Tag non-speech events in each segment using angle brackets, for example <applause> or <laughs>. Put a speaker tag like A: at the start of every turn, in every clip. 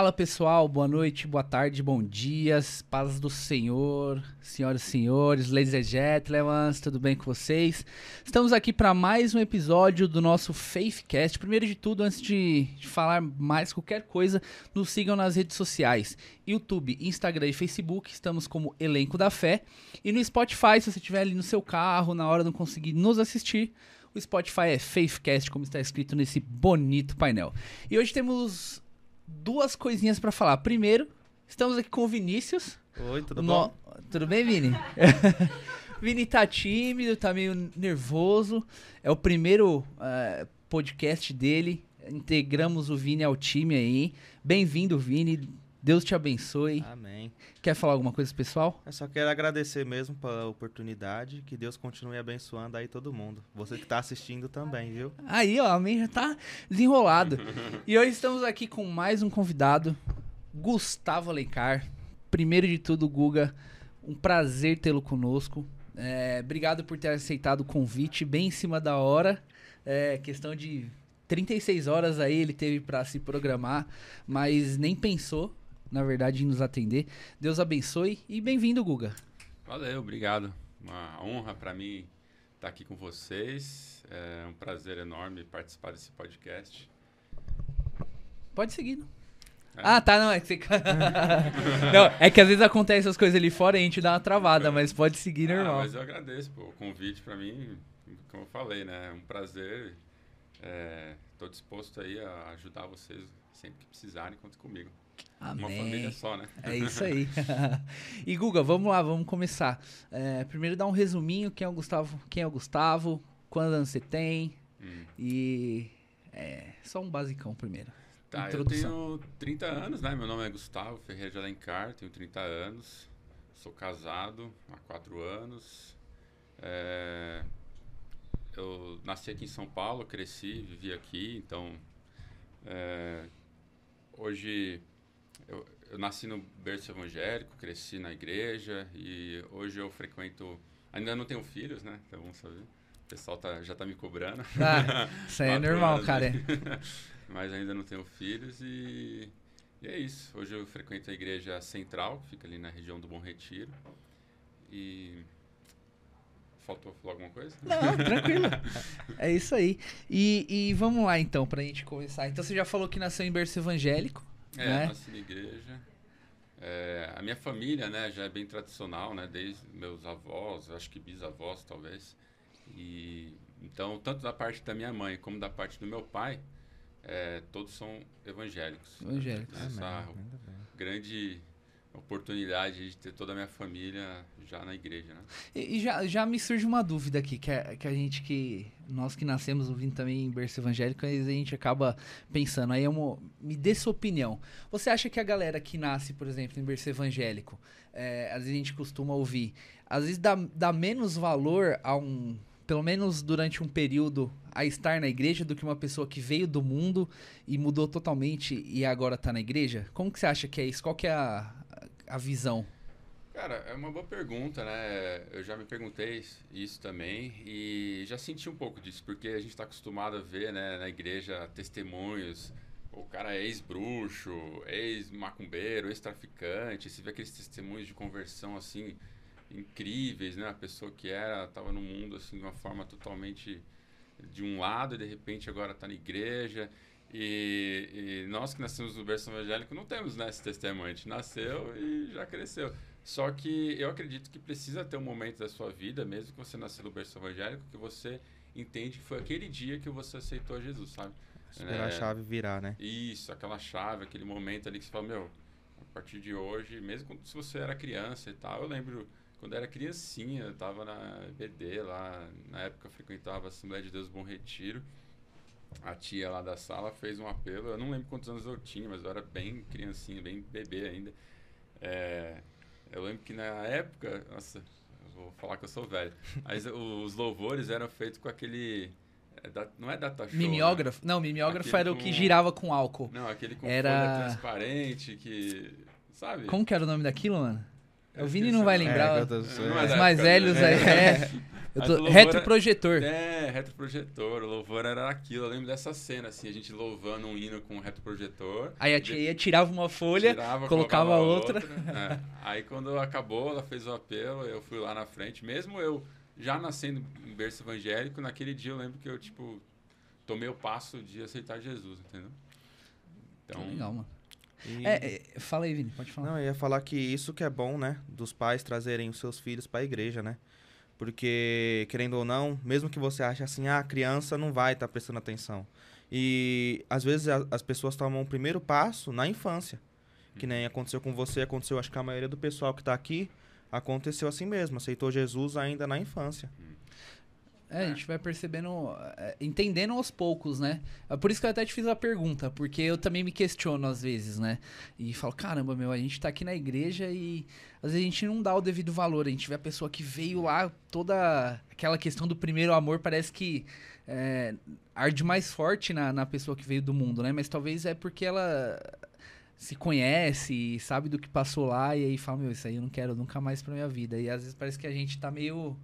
A: Fala pessoal, boa noite, boa tarde, bom dias, paz do Senhor, senhoras e senhores, ladies and gentlemen, tudo bem com vocês? Estamos aqui para mais um episódio do nosso Faithcast. Primeiro de tudo, antes de, de, falar mais qualquer coisa, nos sigam nas redes sociais: YouTube, Instagram e Facebook. Estamos como Elenco da Fé. E no Spotify, se você estiver ali no seu carro, na hora não conseguir nos assistir, o Spotify é Faithcast, como está escrito nesse bonito painel. E hoje temos duas coisinhas para falar. Primeiro, estamos aqui com o Vinícius.
B: Oi, tudo no... bom?
A: Tudo bem, Vini? <laughs> Vini tá tímido, tá meio nervoso. É o primeiro uh, podcast dele. Integramos o Vini ao time aí. Bem-vindo, Vini. Deus te abençoe.
B: Amém.
A: Quer falar alguma coisa pessoal?
B: Eu só quero agradecer mesmo pela oportunidade. Que Deus continue abençoando aí todo mundo. Você que está assistindo também, viu?
A: Aí, ó, amém já tá desenrolado. e hoje estamos aqui com mais um convidado, Gustavo Alencar. Primeiro de tudo, Guga, um prazer tê-lo conosco. É, obrigado por ter aceitado o convite bem em cima da hora. É, questão de 36 horas aí ele teve para se programar, mas nem pensou na verdade, em nos atender. Deus abençoe e bem-vindo, Guga.
C: Valeu, obrigado. Uma honra para mim estar aqui com vocês. É um prazer enorme participar desse podcast.
A: Pode seguir, não? É. Ah, tá, não, é que você... <laughs> não, é que às vezes acontece as coisas ali fora e a gente dá uma travada, mas pode seguir ah, normal.
C: Mas eu agradeço, pô, o convite para mim, como eu falei, né, é um prazer. Estou é, disposto aí a ajudar vocês sempre que precisarem, conte comigo.
A: Amém.
C: Uma família só, né?
A: É isso aí. <laughs> e Guga, vamos lá, vamos começar. É, primeiro dar um resuminho, quem é o Gustavo, quem é o Gustavo, quantos anos você tem hum. e é, só um basicão primeiro.
C: Tá, Introdução. eu tenho 30 anos, né? Meu nome é Gustavo Ferreira de Alencar, tenho 30 anos, sou casado há 4 anos. É, eu nasci aqui em São Paulo, cresci, vivi aqui, então é, hoje eu, eu nasci no berço evangélico, cresci na igreja e hoje eu frequento. Ainda não tenho filhos, né? Então vamos saber. O pessoal tá, já tá me cobrando.
A: Ah, <laughs> isso aí é normal, anos, cara. <laughs>
C: Mas ainda não tenho filhos e, e é isso. Hoje eu frequento a igreja central, que fica ali na região do Bom Retiro. E Faltou falar alguma coisa?
A: Não, tranquilo. <laughs> é isso aí. E, e vamos lá então, pra gente começar. Então você já falou que nasceu em berço evangélico.
C: É,
A: né?
C: nasci na igreja. É, a minha família, né, já é bem tradicional, né, desde meus avós, acho que bisavós talvez. E então, tanto da parte da minha mãe como da parte do meu pai, é, todos são evangélicos.
A: Evangélicos.
C: Essa grande oportunidade de ter toda a minha família já na igreja, né?
A: E, e, já, já me surge uma dúvida aqui, que, é, que a gente que... Nós que nascemos ouvindo também em berço evangélico, a gente acaba pensando. Aí é uma, me dê sua opinião. Você acha que a galera que nasce, por exemplo, em berço evangélico, é, às vezes a gente costuma ouvir, às vezes dá, dá menos valor a um... Pelo menos durante um período a estar na igreja do que uma pessoa que veio do mundo e mudou totalmente e agora está na igreja? Como que você acha que é isso? Qual que é a, a visão?
C: Cara, é uma boa pergunta, né? Eu já me perguntei isso também e já senti um pouco disso, porque a gente está acostumado a ver né, na igreja testemunhos. O cara é ex-bruxo, ex-macumbeiro, ex-traficante. Você vê aqueles testemunhos de conversão assim incríveis, né? A pessoa que era, estava no mundo assim de uma forma totalmente de um lado e de repente agora está na igreja. E, e, nós que nascemos no berço evangélico não temos né, esse testemunho. A gente nasceu e já cresceu. Só que eu acredito que precisa ter um momento da sua vida, mesmo que você nasceu no berço evangélico, que você entende que foi aquele dia que você aceitou Jesus, sabe?
B: Esperar é, a chave virar, né?
C: Isso, aquela chave, aquele momento ali que você fala, meu, a partir de hoje, mesmo quando, se você era criança e tal, eu lembro quando era criancinha, eu tava na BD lá, na época eu frequentava a Assembleia de Deus Bom Retiro a tia lá da sala fez um apelo. Eu não lembro quantos anos eu tinha, mas eu era bem criancinha, bem bebê ainda. É, eu lembro que na época, nossa, vou falar que eu sou velho, mas os louvores eram feitos com aquele. É, não é data show.
A: Mimeógrafo? Né? Não, mimeógrafo aquele era com, o que girava com álcool.
C: Não, aquele com era... folha transparente que. Sabe?
A: Como que era o nome daquilo, mano? O Vini não vai lembrar. É,
B: tô...
A: Os mais velhos aí. É. <laughs> Eu tô... Retroprojetor.
C: É, retroprojetor. O louvor era aquilo. Eu lembro dessa cena, assim, a gente louvando um hino com um retroprojetor.
A: Aí a tia tirava uma folha,
C: tirava,
A: colocava outra.
C: É. Aí quando acabou, ela fez o apelo, eu fui lá na frente. Mesmo eu já nascendo em berço evangélico, naquele dia eu lembro que eu, tipo, tomei o passo de aceitar Jesus, entendeu?
A: Então... Legal, mano.
B: E-
A: É, é, fala aí, Vini, pode falar.
B: Não, eu ia falar que isso que é bom, né? Dos pais trazerem os seus filhos para a igreja, né? Porque, querendo ou não, mesmo que você ache assim, ah, a criança não vai estar prestando atenção. E às vezes a- as pessoas tomam o primeiro passo na infância. Que nem aconteceu com você, aconteceu, acho que a maioria do pessoal que tá aqui aconteceu assim mesmo, aceitou Jesus ainda na infância.
A: É, a gente vai percebendo, é, entendendo aos poucos, né? É por isso que eu até te fiz a pergunta, porque eu também me questiono às vezes, né? E falo, caramba, meu, a gente tá aqui na igreja e às vezes a gente não dá o devido valor. A gente vê a pessoa que veio lá, toda aquela questão do primeiro amor parece que é, arde mais forte na, na pessoa que veio do mundo, né? Mas talvez é porque ela se conhece sabe do que passou lá e aí fala, meu, isso aí eu não quero nunca mais pra minha vida. E às vezes parece que a gente tá meio.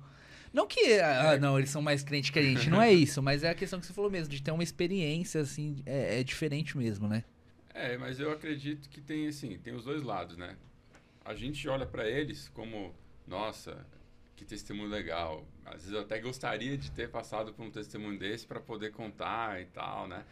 A: Não que, ah, não, eles são mais crentes que a gente, não é <laughs> isso, mas é a questão que você falou mesmo, de ter uma experiência, assim, é, é diferente mesmo, né?
C: É, mas eu acredito que tem assim, tem os dois lados, né? A gente olha pra eles como, nossa, que testemunho legal. Às vezes eu até gostaria de ter passado por um testemunho desse para poder contar e tal, né?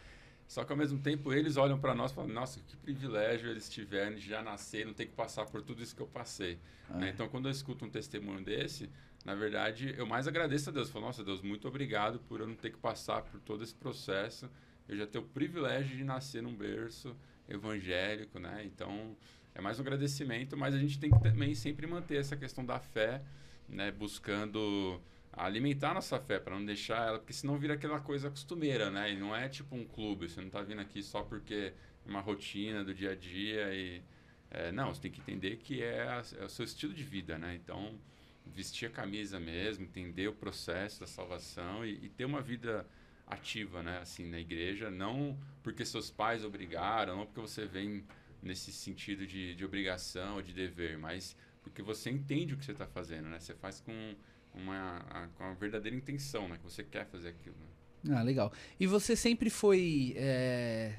C: Só que ao mesmo tempo eles olham para nós e falam, nossa, que privilégio eles tiveram de já nascer, não ter que passar por tudo isso que eu passei. né? Então quando eu escuto um testemunho desse, na verdade eu mais agradeço a Deus. Falo, nossa Deus, muito obrigado por eu não ter que passar por todo esse processo. Eu já tenho o privilégio de nascer num berço evangélico, né? Então é mais um agradecimento, mas a gente tem que também sempre manter essa questão da fé, né? Buscando alimentar a nossa fé para não deixar ela, porque senão vira aquela coisa costumeira, né? E não é tipo um clube, você não tá vindo aqui só porque é uma rotina do dia a dia e é, não, você tem que entender que é, a- é o seu estilo de vida, né? Então vestir a camisa mesmo, entender o processo da salvação e, e ter uma vida ativa, né? Assim na igreja, não porque seus pais obrigaram, não porque você vem nesse sentido de, de obrigação de dever, mas porque você entende o que você está fazendo, né? Você faz com uma, com uma verdadeira intenção, né? Que você quer fazer aquilo. né?
A: Ah, legal. E você sempre foi. é,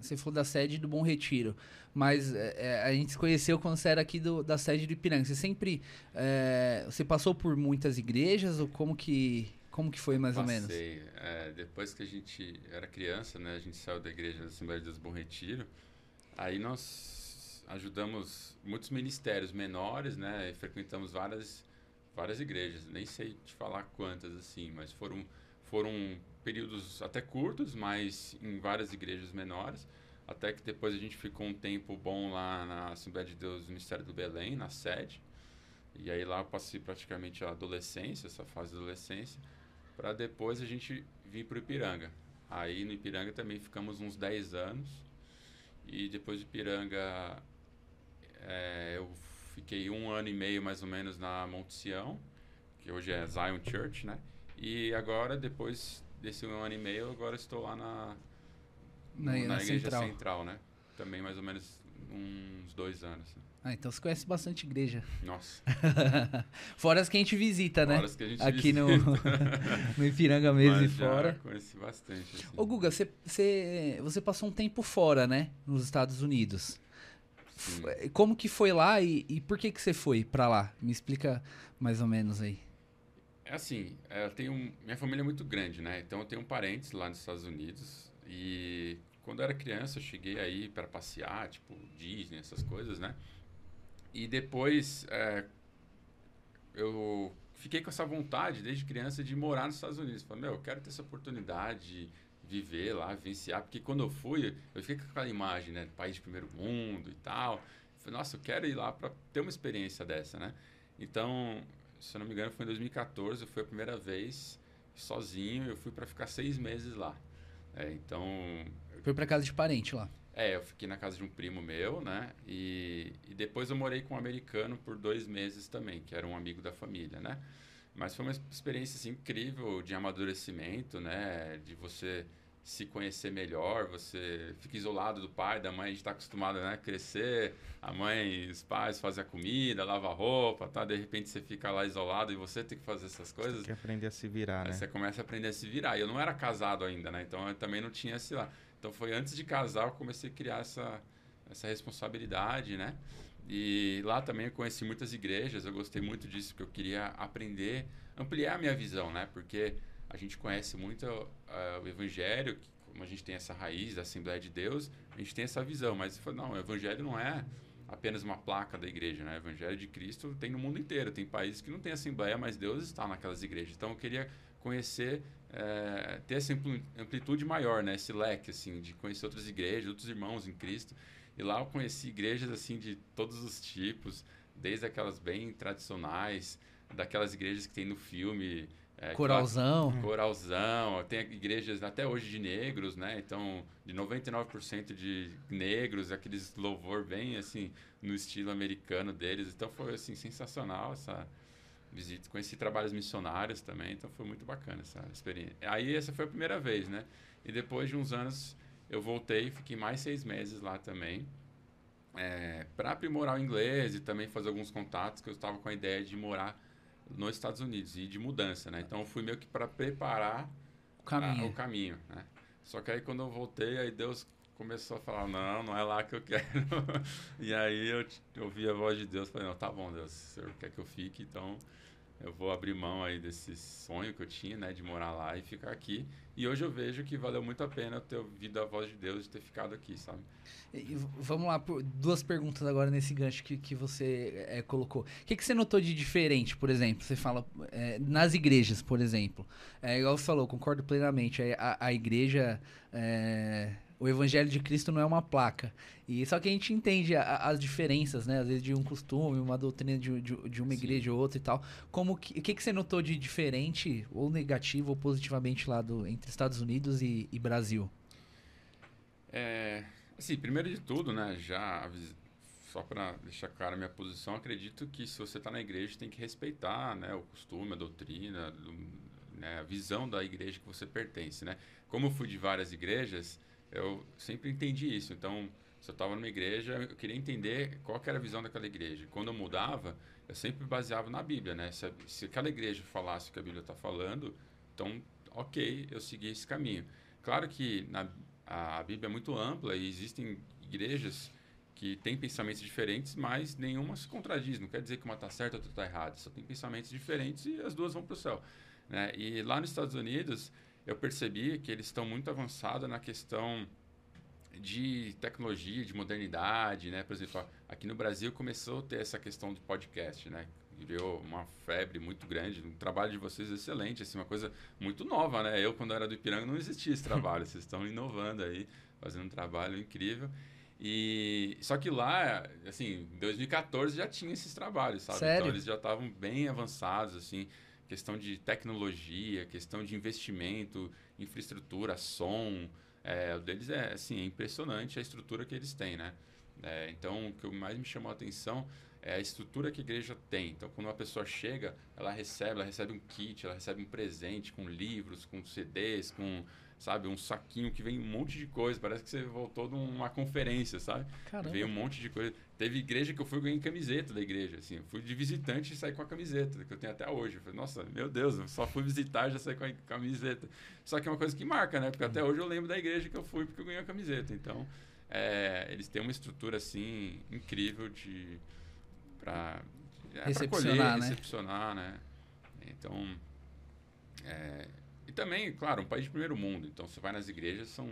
A: Você falou da sede do Bom Retiro, mas é, é, a gente se conheceu quando você era aqui do- da sede do Ipiranga. Você sempre. é, Você passou por muitas igrejas ou como que. Como que foi mais ou menos?
C: Passei. É, depois que a gente era criança, né? A gente saiu da igreja da Assembleia de Deus Bom Retiro. Aí nós ajudamos muitos ministérios menores, né? Frequentamos várias, várias igrejas. Nem sei te falar quantas, assim, mas foram, foram períodos até curtos, mas em várias igrejas menores. Até que depois a gente ficou um tempo bom lá na Assembleia de Deus do Ministério do Belém, na sede. E aí lá eu passei praticamente a adolescência, essa fase da adolescência para depois a gente vir para o Ipiranga. Aí no Ipiranga também ficamos uns 10 anos. E depois do Ipiranga é, eu fiquei um ano e meio mais ou menos na Monte Sião, que hoje é Zion Church, né? E agora, depois desse um ano e meio, agora estou lá na,
A: Na-
C: no-
A: na
C: Igreja
A: Central.
C: Central. né? Também mais ou menos uns dois anos.
A: Ah, então você conhece bastante igreja.
C: Nossa, <laughs>
A: fora as que a gente visita, né?
C: horas que a gente
A: Aqui no,
C: visita. <laughs>
A: no Ipiranga mesmo e
C: Mas já
A: fora.
C: conheci bastante. assim.
A: Ô Guga, você, você, você passou um tempo fora, né? Nos Estados Unidos.
C: Sim.
A: Como que foi lá e, e por que que você foi pra lá? Me explica mais ou menos aí.
C: É assim, é, eu tenho, minha família é muito grande, né? Então eu tenho parentes lá nos Estados Unidos e quando eu era criança eu cheguei aí para passear, tipo Disney, essas coisas, né? E depois é, eu fiquei com essa vontade desde criança de morar nos Estados Unidos. Falei, meu, eu quero ter essa oportunidade de viver lá, vivenciar, porque quando eu fui, eu fiquei com aquela imagem, né? País de primeiro mundo e tal. Falei, nossa, eu quero ir lá para ter uma experiência dessa, né? Então, se eu não me engano, foi em 2014, foi a primeira vez sozinho, eu fui para ficar seis meses lá. É, então,
A: Foi pra casa de parente lá.
C: é, eu fiquei na casa de um primo meu, né? E, e depois eu morei com um americano por dois meses também, que era um amigo da família, né? Mas foi uma experiência assim, incrível de amadurecimento, né? De você se conhecer melhor, você fica isolado do pai, da mãe, a gente está acostumado né, a crescer, a mãe, os pais fazem a comida, lava a roupa, tá? de repente você fica lá isolado e você tem que fazer essas coisas. Você tem
B: que aprender a se virar,
C: Aí
B: né?
C: Você começa a aprender a se virar. E eu não era casado ainda, né? Então eu também não tinha esse lá. Então foi antes de casar eu comecei a criar essa, essa responsabilidade, né? E lá também eu conheci muitas igrejas, eu gostei muito disso, porque eu queria aprender, ampliar a minha visão, né? Porque a gente conhece muito uh, o Evangelho, que, como a gente tem essa raiz da Assembleia de Deus, a gente tem essa visão, mas não, o Evangelho não é apenas uma placa da igreja, né? O Evangelho de Cristo tem no mundo inteiro, tem países que não tem Assembleia, mas Deus está naquelas igrejas. Então eu queria conhecer, é, ter essa amplitude maior, né? Esse leque, assim, de conhecer outras igrejas, outros irmãos em Cristo. E lá eu conheci igrejas, assim, de todos os tipos, desde aquelas bem tradicionais, daquelas igrejas que tem no filme
A: é, coralzão.
C: Lá, <laughs> coralzão. Tem igrejas até hoje de negros, né? Então, de 99% de negros, aqueles louvor bem assim no estilo americano deles. Então foi assim sensacional essa visita. Conheci trabalhos missionários também, então foi muito bacana essa experiência. Aí essa foi a primeira vez, né? E depois de uns anos eu voltei, fiquei mais seis meses lá também. É, para aprimorar o inglês e também fazer alguns contatos que eu estava com a ideia de morar nos Estados Unidos e de mudança, né? Então eu fui meio que para preparar
A: o caminho.
C: A, o caminho, né? Só que aí quando eu voltei, aí Deus começou a falar, não, não é lá que eu quero. <laughs> e aí eu, ouvi a voz de Deus, falei, não, tá bom, Deus, o Senhor quer que eu fique, então eu vou abrir mão aí desse sonho que eu tinha, né, de morar lá e ficar aqui. E hoje eu vejo que valeu muito a pena eu ter ouvido a voz de Deus e ter ficado aqui, sabe?
A: E, vamos lá, duas perguntas agora nesse gancho que, que você é, colocou. O que, que você notou de diferente, por exemplo? Você fala é, nas igrejas, por exemplo. É, igual você falou, concordo plenamente. A, a igreja é, o evangelho de Cristo não é uma placa. E só que a gente entende a, as diferenças, né? Às vezes de um costume, uma doutrina de, de, de uma Sim. igreja ou outra e tal. Como que, o que, que você notou de diferente, ou negativo ou positivamente lá do, entre Estados Unidos e, e Brasil?
C: É, assim, primeiro de tudo, né? Já só para deixar clara a minha posição, acredito que se você está na igreja tem que respeitar, né? O costume, a doutrina, do, né, a visão da igreja que você pertence, né? Como eu fui de várias igrejas, eu sempre entendi isso. Então, se eu estava numa igreja, eu queria entender qual que era a visão daquela igreja. Quando eu mudava, eu sempre baseava na Bíblia, né? Se, se aquela igreja falasse o que a Bíblia está falando, então, ok, eu segui esse caminho. Claro que na, a Bíblia é muito ampla e existem igrejas que têm pensamentos diferentes, mas nenhuma se contradiz. Não quer dizer que uma está certa ou outra está errada. Só tem pensamentos diferentes e as duas vão para o céu. Né? E lá nos Estados Unidos, eu percebi que eles estão muito avançados na questão de tecnologia, de modernidade, né? Por exemplo, aqui no Brasil começou a ter essa questão do podcast, né? Virou uma febre muito grande. O trabalho de vocês é excelente, assim, uma coisa muito nova, né? Eu, quando era do Ipiranga, não existia esse trabalho. vocês estão inovando aí, fazendo um trabalho incrível. E só que lá, assim, em 2014 já tinha esses trabalhos, sabe?
A: Sério?
C: Então eles já estavam bem avançados, assim questão de tecnologia, questão de investimento, infraestrutura, som. É, o deles é assim, é impressionante a estrutura que eles têm, né? É, então, o que mais me chamou a atenção é a estrutura que a igreja tem. Então, quando uma pessoa chega, ela recebe, ela recebe um kit, ela recebe um presente com livros, com CDs, com sabe? Um saquinho que vem um monte de coisa. Parece que você voltou de uma conferência, sabe?
A: Caramba.
C: Veio um monte de coisa. Teve igreja que eu fui ganhei camiseta da igreja, assim. Eu fui de visitante e saí com a camiseta, que eu tenho até hoje. Eu falei, nossa, meu Deus, eu só fui visitar e já saí com a camiseta. Só que é uma coisa que marca, né? Porque até hoje eu lembro da igreja que eu fui porque eu ganhei a camiseta. Então, é, eles têm uma estrutura, assim, incrível de... Pra,
A: é, recepcionar,
C: colher, né? recepcionar, né? Então, é, também, claro, um país de primeiro mundo. Então, você vai nas igrejas, são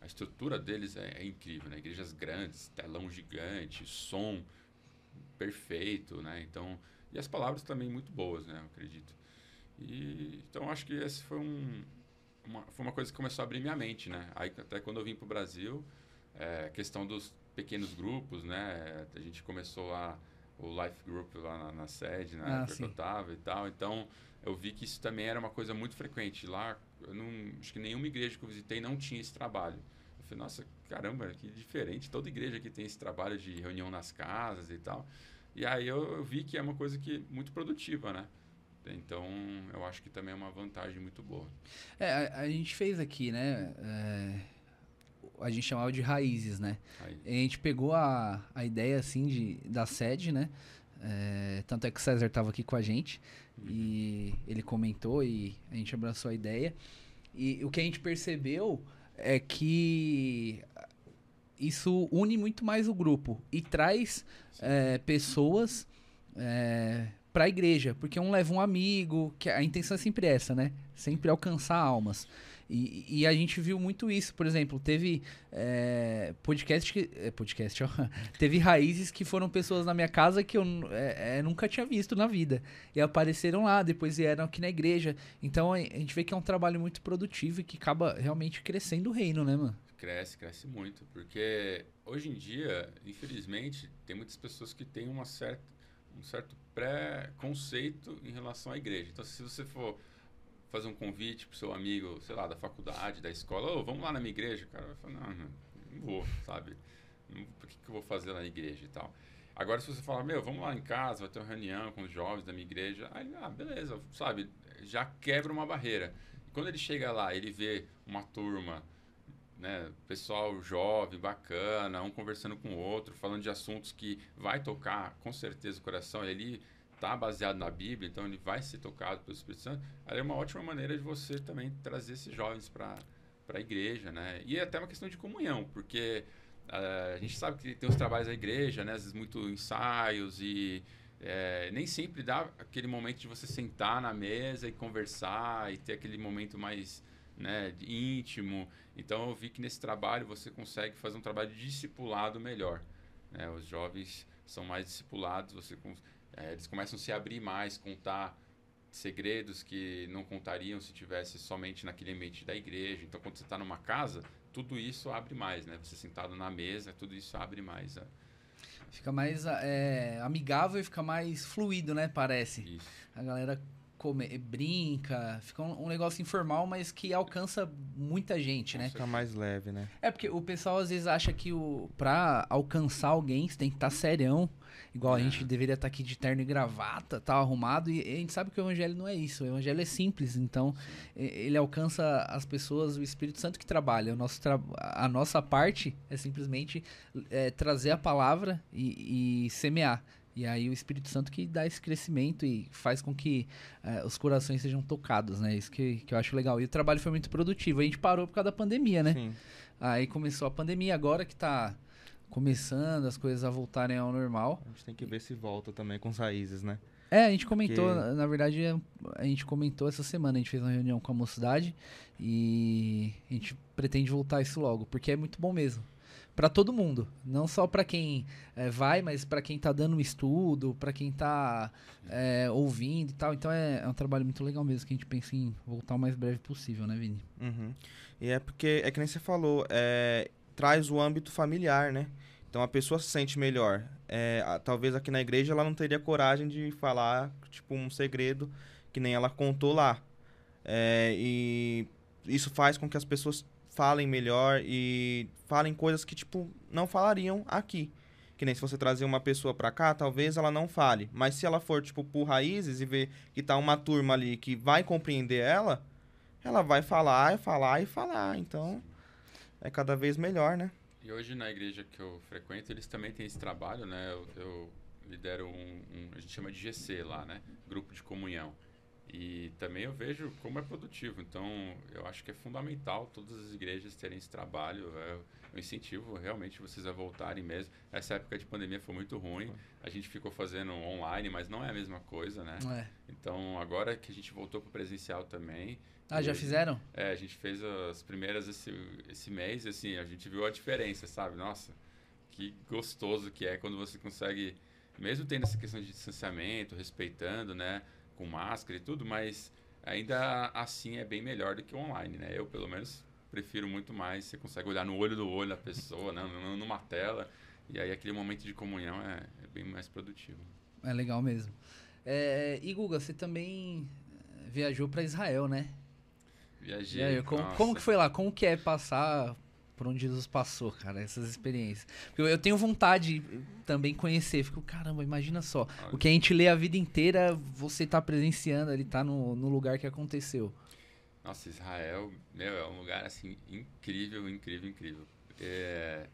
C: a estrutura deles é, é, incrível, né? Igrejas grandes, telão gigante, som perfeito, né? Então, e as palavras também muito boas, né? Eu acredito. E então acho que esse foi um uma, foi uma coisa que começou a abrir minha mente, né? Aí até quando eu vim para o Brasil, é, questão dos pequenos grupos, né? A gente começou lá o Life Group lá na, na sede, né? Ah, que eu tava e tal. Então, eu vi que isso também era uma coisa muito frequente. Lá, não, acho que nenhuma igreja que eu visitei não tinha esse trabalho. Eu falei, nossa, caramba, que diferente. Toda igreja aqui tem esse trabalho de reunião nas casas e tal. E aí eu, eu vi que é uma coisa que muito produtiva, né? Então, eu acho que também é uma vantagem muito boa.
A: É, a, a gente fez aqui, né? É, a gente chamava de raízes, né?
C: Aí,
A: A gente pegou a, a ideia, assim, de, da sede, né? É, tanto é que o César estava aqui com a gente e ele comentou e a gente abraçou a ideia. E o que a gente percebeu é que isso une muito mais o grupo e traz é, pessoas é, para a igreja, porque um leva um amigo, que a intenção é sempre essa, né? Sempre alcançar almas. E, e a gente viu muito isso, por exemplo, teve é, podcast que. é, podcast, ó. <laughs> Teve raízes que foram pessoas na minha casa que eu é, nunca tinha visto na vida. E apareceram lá, depois vieram aqui na igreja. Então a a gente vê que é um trabalho muito produtivo e que acaba realmente crescendo o reino, né, mano?
C: Cresce, cresce muito. Porque hoje em dia, infelizmente, tem muitas pessoas que têm uma certa, um certo pré-conceito em relação à igreja. Então, se você for fazer um convite pro seu amigo, sei lá, da faculdade, da escola, ô, vamos lá na minha igreja, o cara vai falar, não, não, vou, sabe? Por que, que eu vou fazer na igreja e tal? Agora, se você falar, meu, vamos lá em casa, vai ter uma reunião com os jovens da minha igreja, aí, ah, beleza, sabe? Já quebra uma barreira. E quando ele chega lá, ele vê uma turma, né, pessoal jovem, bacana, um conversando com o outro, falando de assuntos que vai tocar com certeza o coração, ele tá baseado na Bíblia, então ele vai ser tocado pelo Espírito Santo. Aí é uma ótima maneira de você também trazer esses jovens para a igreja, né? E é até uma questão de comunhão, porque eh, a gente sabe que tem os trabalhos da igreja, né? Às vezes muito ensaios e eh, nem sempre dá aquele momento de você sentar na mesa e conversar e ter aquele momento mais né, íntimo. Então eu vi que nesse trabalho você consegue fazer um trabalho discipulado melhor. né? Os jovens são mais discipulados, você cons- eh, eles começam a se abrir mais, contar segredos que não contariam se tivesse somente naquele ambiente da igreja. Então quando você está numa casa, tudo isso abre mais, né? Você sentado na mesa, tudo isso abre mais. é,
A: Fica mais é, amigável e fica mais fluido, né? Parece.
C: Isso.
A: A galera come, brinca, fica um, um negócio informal, mas que alcança muita gente, né?
B: Fica mais leve, né?
A: É porque o pessoal às vezes acha que o, pra alcançar alguém você tem que estar serião. Igual a
C: É.
A: gente deveria estar aqui de terno e gravata, tal, arrumado. E a gente sabe que o evangelho não é isso. O evangelho é simples. Então, e- ele alcança as pessoas, o Espírito Santo que trabalha. O nosso tra- a nossa parte é simplesmente é, trazer a palavra e, e semear. E aí o Espírito Santo que dá esse crescimento e faz com que é, os corações sejam tocados, né? Isso que, que eu acho legal. E o trabalho foi muito produtivo. A gente parou por causa da pandemia, né?
B: Sim.
A: Aí começou a pandemia, agora que tá começando as coisas a voltarem ao normal.
B: A gente tem que ver se volta também com as raízes, né?
A: É, a gente comentou,
B: Porque-
A: na, na verdade, é, a gente comentou essa semana, a gente fez uma reunião com a mocidade e a gente pretende voltar isso logo, porque é muito bom mesmo. Pra todo mundo, não só pra quem é, vai, mas pra quem tá dando um estudo, pra quem tá é, ouvindo e tal. Então é, é um trabalho muito legal mesmo que a gente pensa em voltar o mais breve possível, né, Vini?
B: Uhum. E é porque, é que nem você falou, é, traz o âmbito familiar, né? Então a pessoa se sente melhor. É, a- talvez aqui na igreja ela não teria coragem de falar, tipo, um segredo que nem ela contou lá. É, e isso faz com que as pessoas falem melhor e falem coisas que, tipo, não falariam aqui. Que nem se você trazer uma pessoa pra cá, talvez ela não fale. Mas se ela for, tipo, por raízes e ver que tá uma turma ali que vai compreender ela, ela vai falar e falar e falar. Então, é cada vez melhor, né?
C: E hoje na igreja que eu frequento, eles também têm esse trabalho, né? Eu, eu lidero um, um- a gente chama de GC lá, né? Grupo de comunhão. E também eu vejo como é produtivo. Então, eu acho que é fundamental todas as igrejas terem esse trabalho. É, eu incentivo realmente vocês a voltarem mesmo. Essa época de pandemia foi muito ruim. A gente ficou fazendo online, mas não é a mesma coisa, né?
A: É.
C: Então, agora que a gente voltou para o presencial também,
A: Ah, já fizeram?
C: é, a gente fez as primeiras esse, esse mês e assim, a gente viu a diferença, sabe? Nossa, que gostoso que é quando você consegue, mesmo tendo essa questão de distanciamento, respeitando, né? Com máscara e tudo, mas ainda assim é bem melhor do que o online, né? Eu, pelo menos, prefiro muito mais. Você consegue olhar no olho do olho da pessoa, né? Num- numa tela. E aí aquele momento de comunhão é, é bem mais produtivo.
A: É legal mesmo. É, e Guga, você também eh, viajou pra Israel,
C: Viajei.
A: né? Aí, como, como que foi lá? Como que é passar por onde Jesus passou, cara, essas experiências. Eu, eu tenho vontade também conhecer. Fico, caramba, imagina só. O que a gente lê a vida inteira, você tá presenciando, ele tá no, no lugar que aconteceu.
C: Nossa, Israel, meu, é um lugar assim incrível, incrível, incrível. É...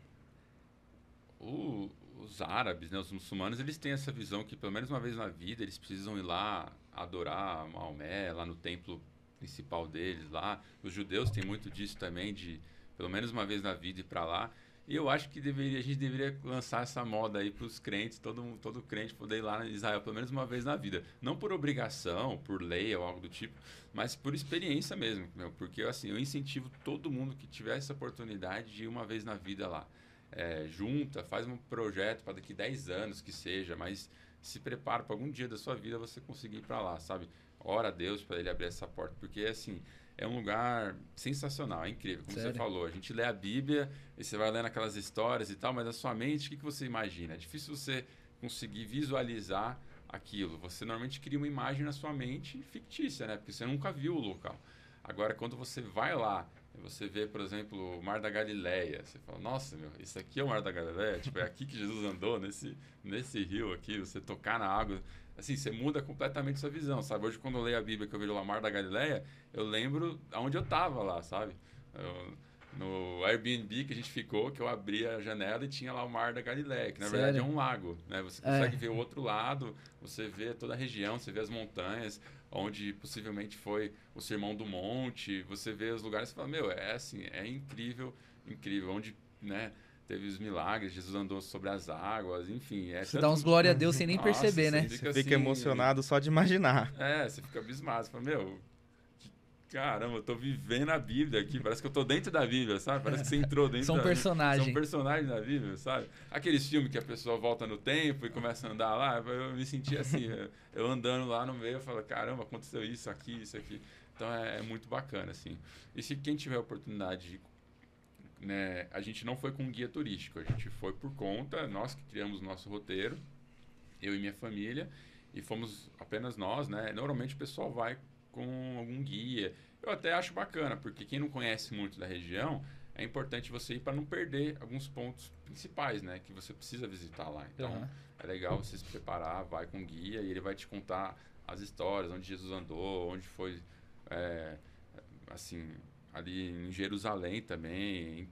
C: O, os árabes, né, os muçulmanos, eles têm essa visão que pelo menos uma vez na vida eles precisam ir lá adorar Maomé, lá no templo principal deles lá. Os judeus têm muito disso também de pelo menos uma vez na vida ir para lá. E eu acho que deveria, a gente deveria lançar essa moda aí para os crentes, todo, todo crente poder ir lá em Israel pelo menos uma vez na vida. Não por obrigação, por lei ou algo do tipo, mas por experiência mesmo. Meu, porque assim, eu incentivo todo mundo que tiver essa oportunidade de ir uma vez na vida lá. É, junta, faz um projeto para daqui 10 anos que seja, mas se prepara para algum dia da sua vida você conseguir ir para lá, sabe? Ora a Deus para ele abrir essa porta, porque assim, é um lugar sensacional, é incrível, como Sério? você falou. A gente lê a Bíblia e você vai lendo aquelas histórias e tal, mas a sua mente, o que, que você imagina? É difícil você conseguir visualizar aquilo. Você normalmente cria uma imagem na sua mente fictícia, né? Porque você nunca viu o local. Agora, quando você vai lá você vê, por exemplo, o Mar da Galileia, você fala, nossa, meu, isso aqui é o Mar da Galileia, tipo, é aqui que Jesus andou, nesse, nesse rio aqui, você tocar na água, assim, você muda completamente sua visão, sabe? Hoje, quando eu leio a Bíblia, que eu vejo o Mar da Galileia, eu lembro aonde eu tava lá, sabe? Eu, no Airbnb que a gente ficou, que eu abri a janela e tinha lá o Mar da Galileia, que na Sério? verdade é um lago, né? Você consegue é. ver o outro lado, você vê toda a região, você vê as montanhas, onde possivelmente foi o Sermão do Monte, você vê os lugares e fala, meu, é assim, é incrível, incrível, onde, né, teve os milagres, Jesus andou sobre as águas, enfim. É
A: você tanto... dá uns glória a Deus sem nem Nossa, perceber, né?
B: Você fica, você fica assim, emocionado só de imaginar.
C: É, você fica abismado, você fala, meu, caramba, eu tô vivendo a Bíblia aqui, parece que eu tô dentro da Bíblia, sabe? Parece que você entrou dentro <laughs>
A: São
C: da
A: personagens.
C: São personagens da Bíblia, sabe? Aqueles filmes que a pessoa volta no tempo e começa a andar lá, eu me senti assim, <laughs> eu andando lá no meio, eu falo, caramba, aconteceu isso aqui, isso aqui. Então é, é muito bacana, assim. E se quem tiver a oportunidade de né, a gente não foi com guia turístico, a gente foi por conta, nós que criamos o nosso roteiro, eu e minha família, e fomos apenas nós, né? Normalmente o pessoal vai com algum guia. Eu até acho bacana, porque quem não conhece muito da região, é importante você ir para não perder alguns pontos principais, né? Que você precisa visitar lá. Então, uhum. é legal você se preparar, vai com guia e ele vai te contar as histórias, onde Jesus andou, onde foi, é, assim, ali em Jerusalém também,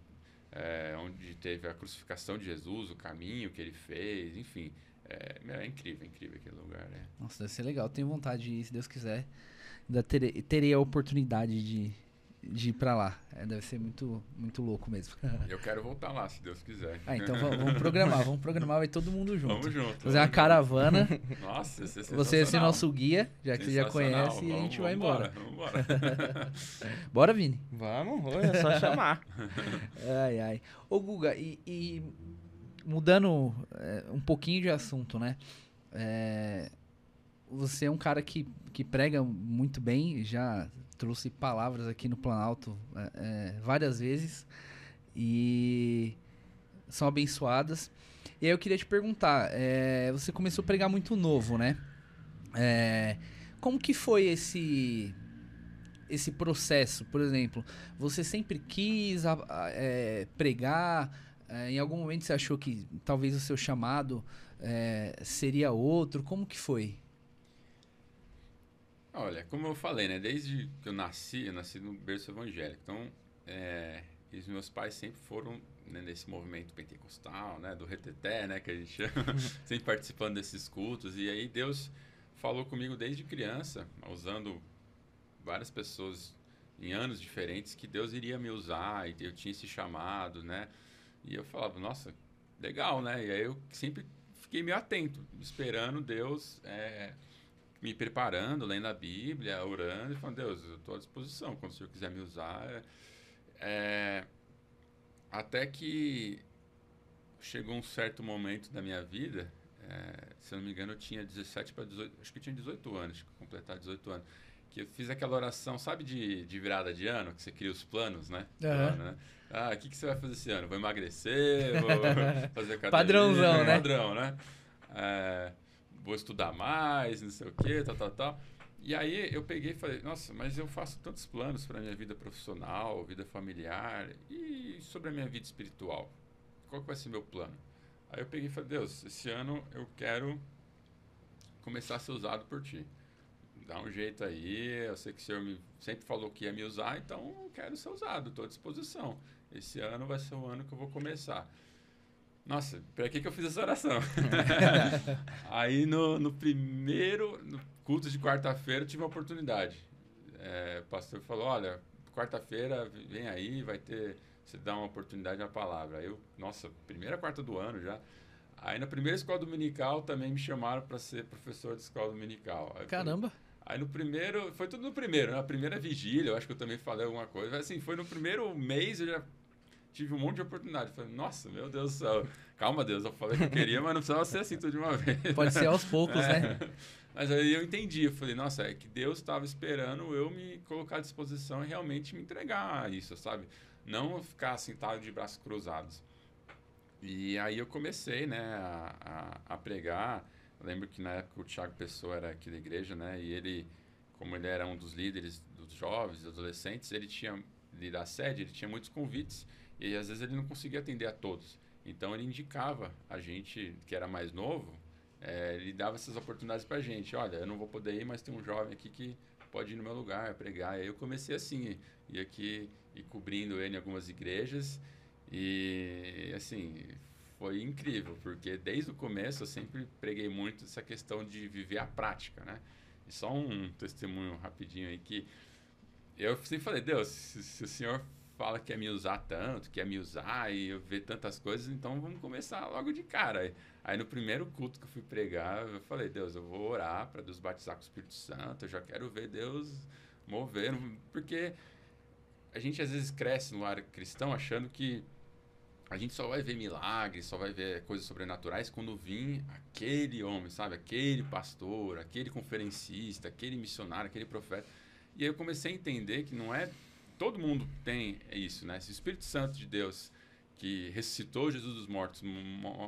C: é, onde teve a crucificação de Jesus, o caminho que ele fez, enfim. É, é incrível, é incrível aquele lugar, né?
A: Nossa, deve ser legal. Tenho vontade de ir, se Deus quiser ainda terei, terei a oportunidade de, de ir pra lá. É, deve ser muito, muito louco mesmo.
C: Eu quero voltar lá, se Deus quiser.
A: Ah, então vamos, vamos programar, vamos programar, vai todo mundo junto.
C: Vamos junto.
A: Fazer uma caravana. <laughs>
C: Nossa, esse é
A: Você é ser nosso guia, já que você já conhece, vamos, e a gente vai embora.
C: Vamos embora. <laughs>
A: Bora, Vini?
B: Vamos, é só chamar. <laughs>
A: ai, ai. Ô, Guga, e, e mudando é, um pouquinho de assunto, né? É, você é um cara que, que prega muito bem, já trouxe palavras aqui no Planalto é, é, várias vezes e são abençoadas. E aí eu queria te perguntar, é, você começou a pregar muito novo, né? É, como que foi esse esse processo? Por exemplo, você sempre quis a, a, é, pregar? É, em algum momento você achou que talvez o seu chamado seria outro? Como que foi?
C: Olha, como eu falei, né? Desde que eu nasci, eu nasci no berço evangélico. Então, é, os meus pais sempre foram né, nesse movimento pentecostal, né? Do reteté, né? Que a gente chama, <laughs> sempre participando desses cultos. E aí Deus falou comigo desde criança, usando várias pessoas em anos diferentes, que Deus iria me usar e eu tinha esse chamado, né? E eu falava, nossa, legal, né? E aí eu sempre fiquei meio atento, esperando Deus... É, me preparando, lendo a Bíblia, orando e falando, Deus, eu estou à disposição, quando o Senhor quiser me usar. É, até que chegou um certo momento da minha vida, é, se eu não me engano, eu tinha 17 para 18, acho que eu tinha 18 anos, completar 18 anos, que eu fiz aquela oração, sabe, de, de virada de ano, que você cria os planos, né?
A: Uhum.
C: Plano, né? Ah, o que, que você vai fazer esse ano? Vou emagrecer? Vou <laughs> fazer academia?
A: Padrãozão, né?
C: Padrão, né? É, vou estudar mais, não sei o quê, tal, tal, tal. E aí eu peguei e falei, nossa, mas eu faço tantos planos para minha vida profissional, vida familiar e sobre a minha vida espiritual. Qual que vai ser meu plano? Aí eu peguei e falei, Deus, esse ano eu quero começar a ser usado por ti. Dá um jeito aí, eu sei que o Senhor me, sempre falou que ia me usar, então eu quero ser usado, estou à disposição. Esse ano vai ser o ano que eu vou começar. Nossa, para que, que eu fiz essa oração? <laughs> aí no, no primeiro no culto de quarta-feira tive uma oportunidade. É, o pastor falou, olha, quarta-feira vem aí, vai ter, você dá uma oportunidade na palavra. Aí eu, nossa, primeira quarta do ano já. Aí na primeira escola dominical também me chamaram para ser professor de escola dominical. Aí
A: Caramba!
C: Foi, aí no primeiro, foi tudo no primeiro, na primeira vigília, eu acho que eu também falei alguma coisa. Assim, foi no primeiro mês eu já tive um monte de oportunidade. Falei, nossa, meu Deus do céu. Calma, Deus, eu falei que eu queria, mas não precisava ser assim tudo de uma vez.
A: Pode ser aos poucos,
C: é.
A: né?
C: Mas aí eu entendi, eu falei, nossa, é que Deus estava esperando eu me colocar à disposição e realmente me entregar a isso, sabe? Não ficar sentado de braços cruzados. E aí eu comecei, né, a, a, a pregar. Eu lembro que na época o Tiago Pessoa era aqui da igreja, né, e ele, como ele era um dos líderes dos jovens, dos adolescentes, ele tinha, ele da sede, ele tinha muitos convites e às vezes ele não conseguia atender a todos. Então ele indicava a gente que era mais novo, é, ele dava essas oportunidades para a gente. Olha, eu não vou poder ir, mas tem um jovem aqui que pode ir no meu lugar pregar. E aí eu comecei assim, e aqui e cobrindo ele em algumas igrejas e assim foi incrível porque desde o começo eu sempre preguei muito essa questão de viver a prática, né? E só um testemunho rapidinho aí que eu sempre falei, Deus, se, se o Senhor fala que quer me usar tanto, quer me usar e eu ver tantas coisas, então vamos começar logo de cara. Aí no primeiro culto que eu fui pregar, eu falei, Deus, eu vou orar para Deus batizar com o Espírito Santo, eu já quero ver Deus mover, porque a gente às vezes cresce no ar cristão achando que a gente só vai ver milagres, só vai ver coisas sobrenaturais quando vir aquele homem, sabe? Aquele pastor, aquele conferencista, aquele missionário, aquele profeta. E aí eu comecei a entender que não é todo mundo tem isso, né? Se o Espírito Santo de Deus que ressuscitou Jesus dos mortos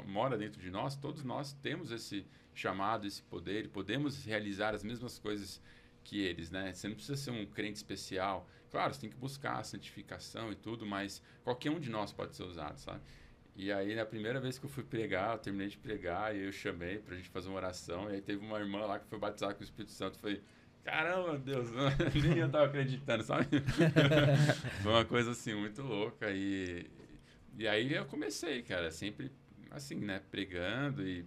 C: mora dentro de nós, todos nós temos esse chamado, esse poder, e podemos realizar as mesmas coisas que eles, né? Você não precisa ser um crente especial. Claro, você tem que buscar a santificação e tudo, mas qualquer um de nós pode ser usado, sabe? E aí, na primeira vez que eu fui pregar, eu terminei de pregar e eu chamei pra gente fazer uma oração. E aí teve uma irmã lá que foi batizada com o Espírito Santo. Foi, caramba, Deus, <laughs> nem eu tava acreditando, sabe? <laughs> Foi uma coisa assim muito louca e e aí eu comecei, cara, sempre assim, né, pregando e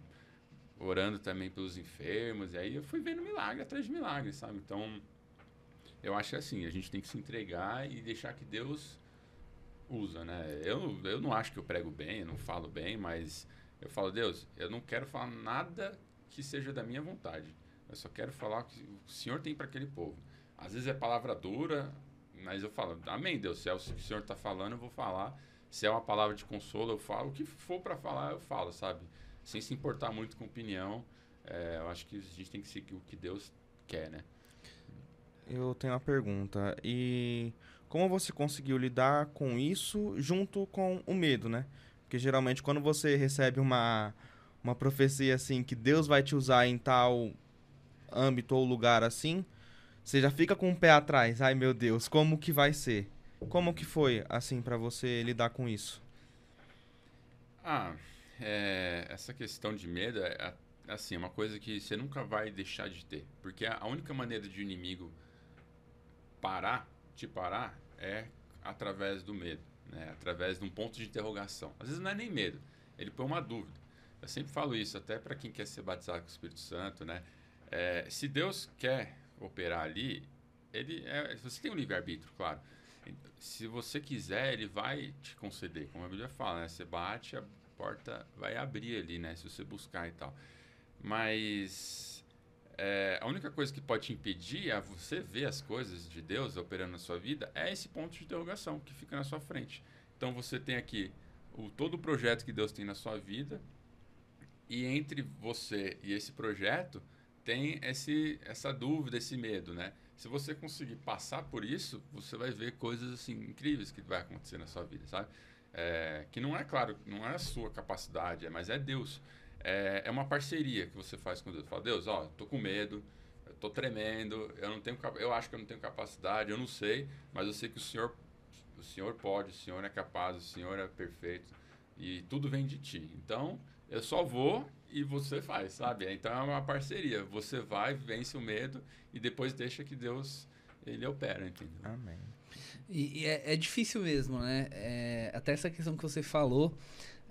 C: orando também pelos enfermos. E aí eu fui vendo milagre atrás de milagre, sabe? Então, eu acho assim, a gente tem que se entregar e deixar que Deus usa, né? Eu, eu não acho que eu prego bem, eu não falo bem, mas eu falo, Deus, eu não quero falar nada que seja da minha vontade. Eu só quero falar o que o Senhor tem para aquele povo. Às vezes é palavra dura, mas eu falo, amém, Deus, se é o que o Senhor está falando, eu vou falar. Se é uma palavra de consolo, eu falo. O que for para falar, eu falo, sabe? Sem se importar muito com opinião. É, eu acho que a gente tem que seguir o que Deus quer, né?
B: Eu tenho uma pergunta. E como você conseguiu lidar com isso junto com o medo, né? Porque geralmente quando você recebe uma, uma profecia assim, que Deus vai te usar em tal âmbito ou lugar assim, você já fica com o pé atrás. Ai meu Deus, como que vai ser? Como que foi assim para você lidar com isso?
C: Ah, é, essa questão de medo é assim, é uma coisa que você nunca vai deixar de ter, porque a única maneira de o inimigo parar, te parar, é através do medo, né? através de um ponto de interrogação. Às vezes não é nem medo, ele põe uma dúvida. Eu sempre falo isso, até para quem quer ser batizado com o Espírito Santo, né? É, se Deus quer operar ali, ele é, você tem um livre-arbítrio, claro. Se você quiser, ele vai te conceder, como a Bíblia fala, né? Você bate, a porta vai abrir ali, né? Se você buscar e tal. Mas é, a única coisa que pode te impedir a você ver as coisas de Deus operando na sua vida é esse ponto de interrogação que fica na sua frente. Então você tem aqui o, todo o projeto que Deus tem na sua vida e entre você e esse projeto tem esse, essa dúvida, esse medo, né? Se você conseguir passar por isso, você vai ver coisas assim incríveis que vai acontecer na sua vida, sabe? É, que não é claro, não é a sua capacidade, mas é Deus é, é uma parceria que você faz com Deus. Fala, Deus, ó, tô com medo, eu tô tremendo, eu não tenho, eu acho que eu não tenho capacidade, eu não sei, mas eu sei que o Senhor, o Senhor pode, o Senhor é capaz, o Senhor é perfeito e tudo vem de Ti. Então, eu só vou e você faz, sabe? Então é uma parceria. Você vai, vence o medo e depois deixa que Deus ele opera, entendeu?
B: Amém.
A: E, e é, é, difícil mesmo, né? É, até essa questão que você falou,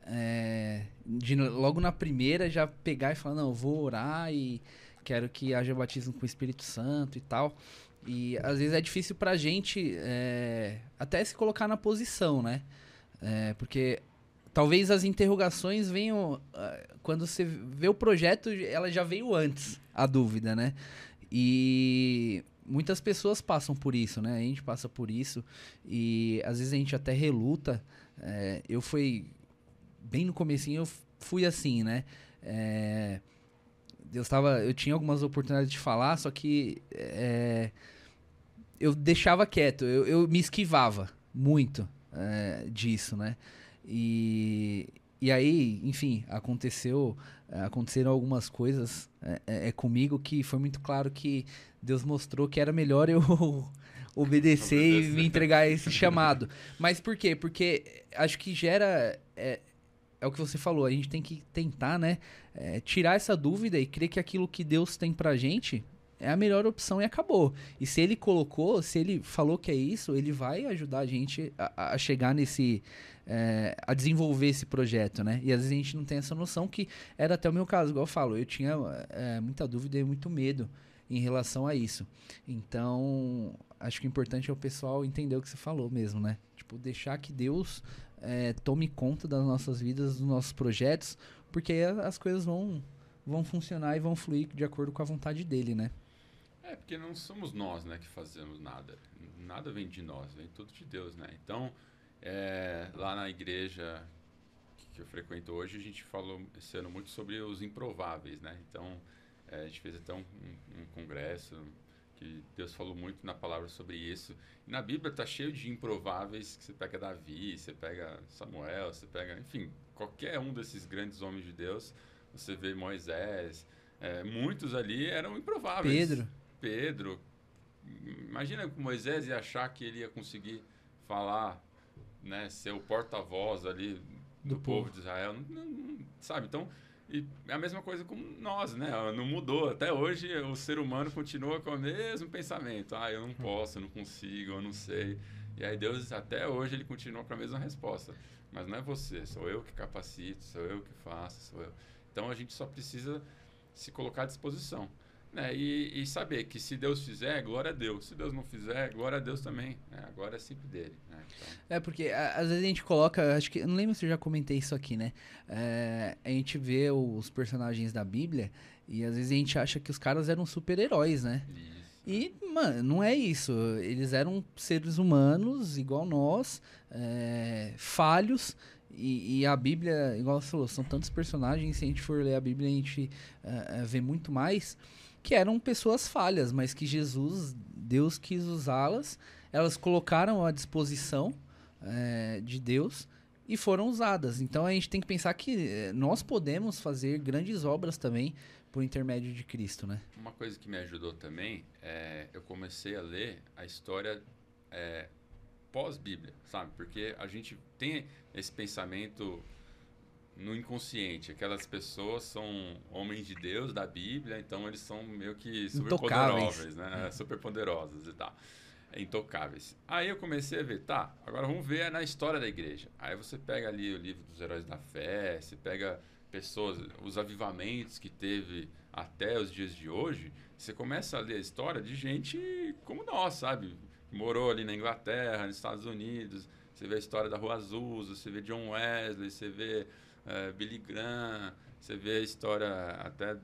A: é, de logo na primeira já pegar e falar, não, eu vou orar e quero que haja batismo com o Espírito Santo e tal. E às vezes é difícil pra gente é, até se colocar na posição, né? É, porque talvez as interrogações venham. Uh, quando você vê o projeto, ela já veio antes, a dúvida, né? E muitas pessoas passam por isso, né? A gente passa por isso e às vezes a gente até reluta. É, eu fui bem no comecinho, eu fui assim, né? É, eu estava, eu tinha algumas oportunidades de falar, só que é, eu deixava quieto, eu, eu me esquivava muito é, disso, né? E, e aí, enfim, aconteceu, aconteceram algumas coisas é, é, é comigo que foi muito claro que Deus mostrou que era melhor eu <laughs> obedecer e me entregar a esse chamado. Mas por quê? Porque acho que gera. É, é o que você falou, a gente tem que tentar, né? É, tirar essa dúvida e crer que aquilo que Deus tem pra gente é a melhor opção e acabou. E se ele colocou, se ele falou que é isso, ele vai ajudar a gente a, a chegar nesse. É, a desenvolver esse projeto, né? E às vezes a gente não tem essa noção que era até o meu caso, igual eu falo, eu tinha é, muita dúvida e muito medo em relação a isso. Então, acho que o importante é o pessoal entender o que você falou mesmo, né? Tipo, deixar que Deus é, tome conta das nossas vidas, dos nossos projetos, porque aí as coisas vão, vão funcionar e vão fluir de acordo com a vontade dele, né?
C: É, porque não somos nós, né, que fazemos nada. Nada vem de nós, vem tudo de Deus, né? Então, é, lá na igreja que eu frequento hoje, a gente falou esse ano muito sobre os improváveis, né? Então, é, a gente fez até um, um, um, congresso que Deus falou muito na palavra sobre isso. E na Bíblia está cheio de improváveis que você pega Davi, você pega Samuel, você pega, enfim, qualquer um desses grandes homens de Deus. Você vê Moisés, é, muitos ali eram improváveis.
A: Pedro.
C: Pedro. Imagina que Moisés ia achar que ele ia conseguir falar, né, ser o porta-voz ali do, do povo. povo de Israel, não, não, sabe? Então, e é a mesma coisa com nós, né? Não mudou. Até hoje o ser humano continua com o mesmo pensamento. Ah, eu não posso, eu não consigo, eu não sei. E aí Deus, até hoje, ele continua com a mesma resposta. Mas não é você, sou eu que capacito, sou eu que faço, sou eu. Então a gente só precisa se colocar à disposição. Né? E, e, saber que se Deus fizer, glória a Deus. Se Deus não fizer, glória a Deus também. Né? Agora é sempre dele. Né? Então...
A: É porque a, às vezes a gente coloca, acho que não lembro se eu já comentei isso aqui, né? É, a gente vê os personagens da Bíblia e às vezes a gente acha que os caras eram super-heróis, né? Isso. E, mano, não é isso. Eles eram seres humanos, igual nós, é, falhos. E, e, a Bíblia, igual você falou, são tantos personagens. Se a gente for ler a Bíblia, a gente uh, vê muito mais que eram pessoas falhas, mas que Jesus, Deus quis usá-las, elas colocaram à disposição é, de Deus e foram usadas. Então a gente tem que pensar que eh, nós podemos fazer grandes obras também por intermédio de Cristo, né?
C: Uma coisa que me ajudou também é eu comecei a ler a história é, pós-Bíblia, sabe? Porque a gente tem esse pensamento no inconsciente. Aquelas pessoas são homens de Deus da Bíblia, então eles são meio que super poderosos, né? Super poderosos e tal. Intocáveis. Aí eu comecei a ver, tá, agora vamos ver na história da igreja. Aí você pega ali o livro dos heróis da fé, você pega pessoas, os avivamentos que teve até os dias de hoje, você começa a ler a história de gente como nós, sabe? Morou ali na Inglaterra, nos Estados Unidos, você vê a história da Rua Azusa, você vê John Wesley, você vê é, Billy Graham, você vê a história até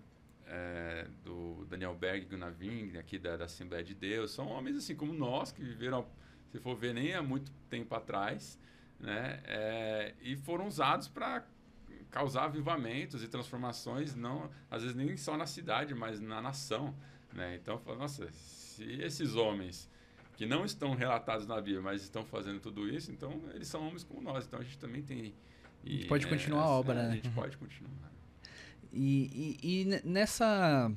C: é, do Daniel Berg e Gunaving, aqui da, da, Assembleia de Deus. São homens assim como nós, que viveram, se for ver, nem há muito tempo atrás, né? É, e foram usados para causar avivamentos e transformações, não, às vezes nem só na cidade, mas na nação. Né? Então, nossa, se esses homens que não estão relatados na Bíblia, mas estão fazendo tudo isso, então eles são homens como nós. Então a gente também tem
A: e, a gente pode continuar é, a obra,
C: né?
A: A
C: gente pode continuar.
A: E, e, e, nessa,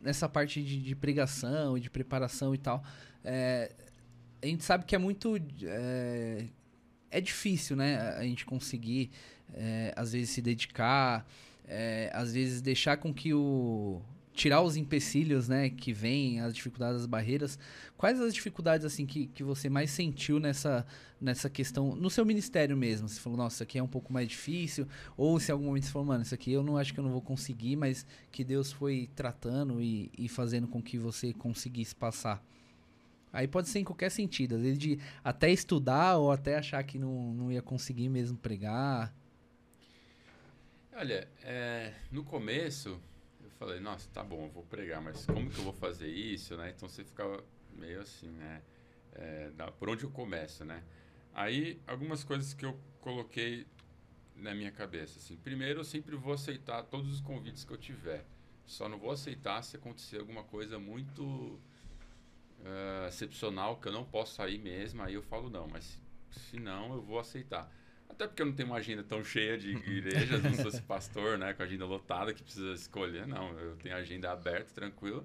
A: nessa parte de, de pregação e de preparação e tal, é, a gente sabe que é muito. É, é difícil, né? A gente conseguir, é, às vezes, se dedicar, é, às vezes deixar com que o. Tirar os empecilhos, né, que vêm, as dificuldades, as barreiras. Quais as dificuldades, assim, que, que você mais sentiu nessa, nessa questão, no seu ministério mesmo? Você falou, nossa, isso aqui é um pouco mais difícil. Ou se em algum momento você falou, mano, isso aqui eu não acho que eu não vou conseguir, mas que Deus foi tratando e, e fazendo com que você conseguisse passar. Aí pode ser em qualquer sentido, às vezes de até estudar ou até achar que não, não ia conseguir mesmo pregar.
C: Olha, é, no começo falei, nossa, tá bom, eu vou pregar, mas como que eu vou fazer isso, né? Então você ficava meio assim, né? É, da, por onde eu começo, né? Aí algumas coisas que eu coloquei na minha cabeça, assim, primeiro eu sempre vou aceitar todos os convites que eu tiver, só não vou aceitar se acontecer alguma coisa muito uh, excepcional que eu não posso sair mesmo, aí eu falo não, mas se não, eu vou aceitar. Até porque eu não tenho uma agenda tão cheia de <laughs> igrejas, não sou esse pastor, né, com a agenda lotada que precisa escolher, não, eu tenho a agenda aberta, tranquilo.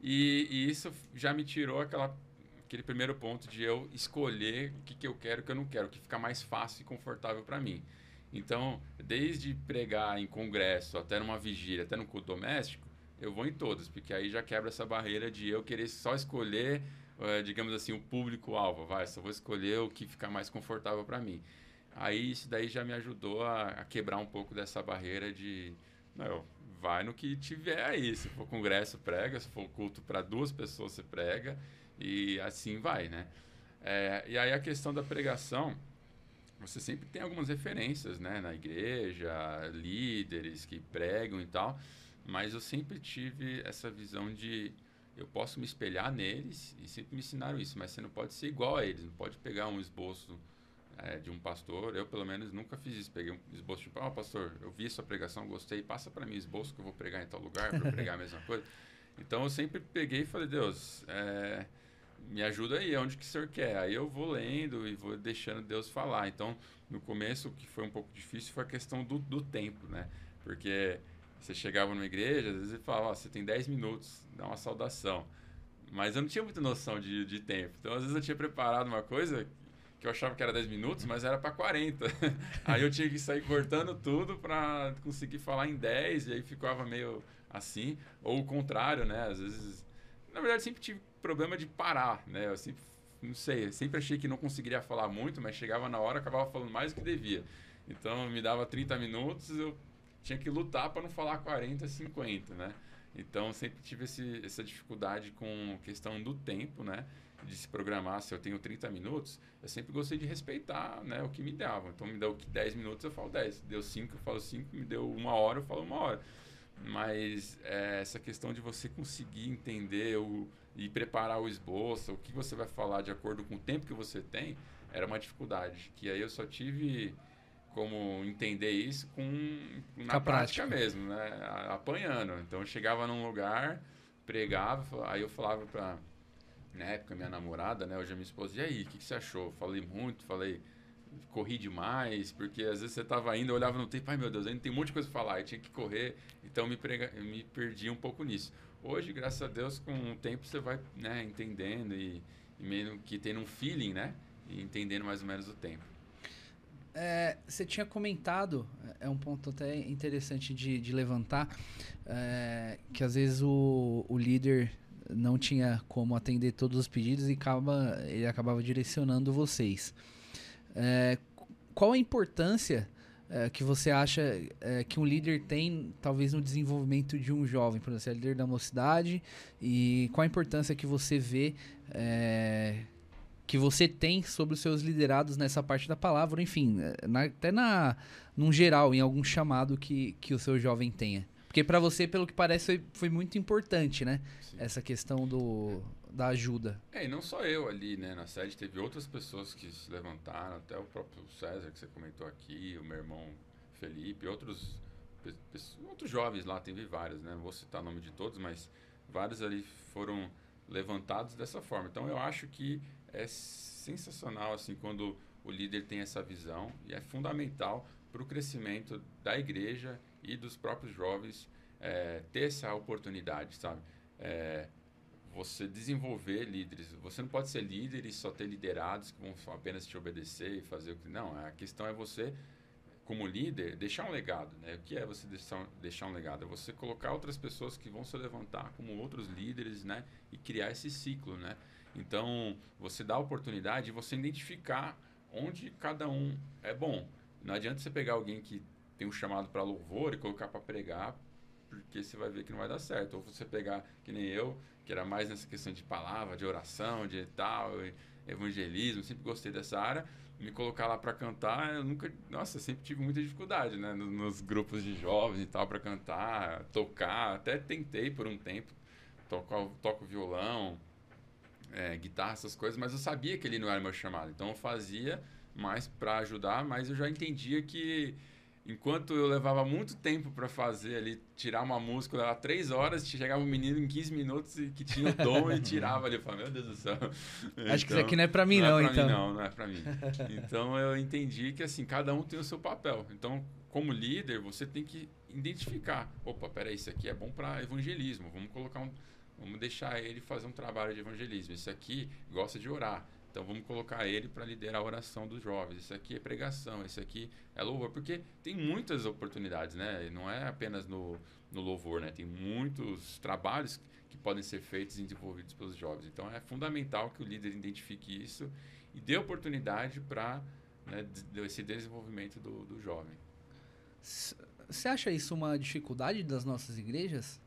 C: E, e isso já me tirou aquela, aquele primeiro ponto de eu escolher o que, que eu quero e o que eu não quero, o que fica mais fácil e confortável para mim. Então, desde pregar em congresso, até numa vigília, até no culto doméstico, eu vou em todas, porque aí já quebra essa barreira de eu querer só escolher, uh, digamos assim, o público-alvo, vai, só vou escolher o que ficar mais confortável para mim. Aí isso daí já me ajudou a, a quebrar um pouco dessa barreira de, não, vai no que tiver aí, se for congresso, prega, se for culto para duas pessoas, você prega, e assim vai, né? É, e aí a questão da pregação, você sempre tem algumas referências, né, na igreja, líderes que pregam e tal, mas eu sempre tive essa visão de eu posso me espelhar neles e sempre me ensinaram isso, mas você não pode ser igual a eles, não pode pegar um esboço é, de um pastor. Eu, pelo menos, nunca fiz isso. Peguei um esboço tipo, ah, pastor, eu vi sua pregação, gostei, passa para mim esboço que eu vou pregar em tal lugar, para pregar a mesma <laughs> coisa. Então eu sempre peguei e falei, Deus, é, me ajuda aí, onde que o senhor quer? Aí eu vou lendo e vou deixando Deus falar. Então, no começo, o que foi um pouco difícil foi a questão do, do tempo, né? Porque você chegava numa igreja, às vezes ele falava, oh, você tem 10 minutos, dá uma saudação. Mas eu não tinha muita noção de, de tempo. Então, às vezes eu tinha preparado uma coisa que eu achava que era 10 minutos, mas era para 40. <laughs> aí eu tinha que sair cortando tudo para conseguir falar em 10, e aí ficava meio assim. Ou o contrário, né? Às vezes... Na verdade, sempre tive problema de parar, né? Eu sempre, não sei, sempre achei que não conseguiria falar muito, mas chegava na hora, acabava falando mais do que devia. Então, me dava 30 minutos, eu tinha que lutar para não falar 40, 50, né? Então sempre tive esse, essa dificuldade com questão do tempo, né? De se programar, se eu tenho 30 minutos, eu sempre gostei de respeitar né, o que me dava. Então me deu 10 minutos, eu falo 10. Deu 5, eu falo 5. Me deu uma hora, eu falo uma hora. Mas é, essa questão de você conseguir entender o, e preparar o esboço, o que você vai falar de acordo com o tempo que você tem, era uma dificuldade. Que aí eu só tive como entender isso com na prática. prática. mesmo, né? Apanhando. Então eu chegava num lugar, pregava, aí eu falava para na época minha namorada, né, hoje a minha esposa, e aí, o que, que, você achou? Falei muito, falei corri demais, porque às vezes você tava indo, eu olhava no tempo, ai meu Deus, ainda tem um monte de coisa para falar, e tinha que correr, então me prega, me perdi um pouco nisso. Hoje, graças a Deus, com o tempo você vai, né, entendendo e, e meio que tendo um feeling, né, e entendendo mais ou menos o tempo.
A: É, você tinha comentado, é um ponto até interessante de, de levantar, é, que às vezes o, o líder não tinha como atender todos os pedidos e acaba, ele acabava direcionando vocês. É, qual a importância é, que você acha é, que um líder tem, talvez, no desenvolvimento de um jovem? Por exemplo, você é líder da mocidade, e qual a importância que você vê é, que você tem sobre os seus liderados nessa parte da palavra, enfim, na, até na num geral, em algum chamado que, que o seu jovem tenha. Porque para você, pelo que parece, foi, foi muito importante, né? Sim. Essa questão do, da ajuda.
C: É, e não só eu ali, né? Na sede teve outras pessoas que se levantaram, até o próprio César que você comentou aqui, o meu irmão Felipe, outros, outros jovens lá, teve vários, né? Não vou citar o nome de todos, mas vários ali foram levantados dessa forma. Então eu acho que é sensacional assim quando o líder tem essa visão e é fundamental para o crescimento da igreja e dos próprios jovens é, ter essa oportunidade, sabe? é, você desenvolver líderes. Você não pode ser líder e só ter liderados que vão apenas te obedecer e fazer o que. Não, a questão é você, como líder, deixar um legado. Né? O que é você deixar, deixar um legado? É você colocar outras pessoas que vão se levantar como outros líderes né? e criar esse ciclo. Né? Então, você dá a oportunidade de você identificar onde cada um é bom. Não adianta você pegar alguém que tem um chamado para louvor e colocar para pregar, porque você vai ver que não vai dar certo. Ou você pegar, que nem eu, que era mais nessa questão de palavra, de oração, de tal, evangelismo, sempre gostei dessa área, me colocar lá para cantar, eu nunca, nossa, sempre tive muita dificuldade, né, nos, grupos de jovens e tal para cantar, tocar, até tentei por um tempo, toco, toco violão, é, guitarra, essas coisas, mas eu sabia que ele não era meu chamado, então eu fazia mais para ajudar, mas eu já entendia que Enquanto eu levava muito tempo para fazer ali, tirar uma música, levava três horas, chegava um menino em 15 minutos e que tinha o dom e tirava ali. Eu falei, meu Deus do céu. <laughs>
A: Acho então, que isso aqui não é para mim, não,
C: não
A: é então.
C: Mim, não, não é para mim. Então eu entendi que assim, cada um tem o seu papel. Então, como líder, você tem que identificar. Opa, peraí, isso aqui é bom para evangelismo. Vamos colocar um. Vamos deixar ele fazer um trabalho de evangelismo. Esse aqui gosta de orar. Então vamos colocar ele para liderar a oração dos jovens. Isso aqui é pregação, esse aqui é louvor, porque tem muitas oportunidades, né? Não é apenas no, no louvor, né? Tem muitos trabalhos que podem ser feitos e desenvolvidos pelos jovens. Então é fundamental que o líder identifique isso e dê oportunidade para né, esse desenvolvimento do, do jovem.
A: Você acha isso uma dificuldade das nossas igrejas?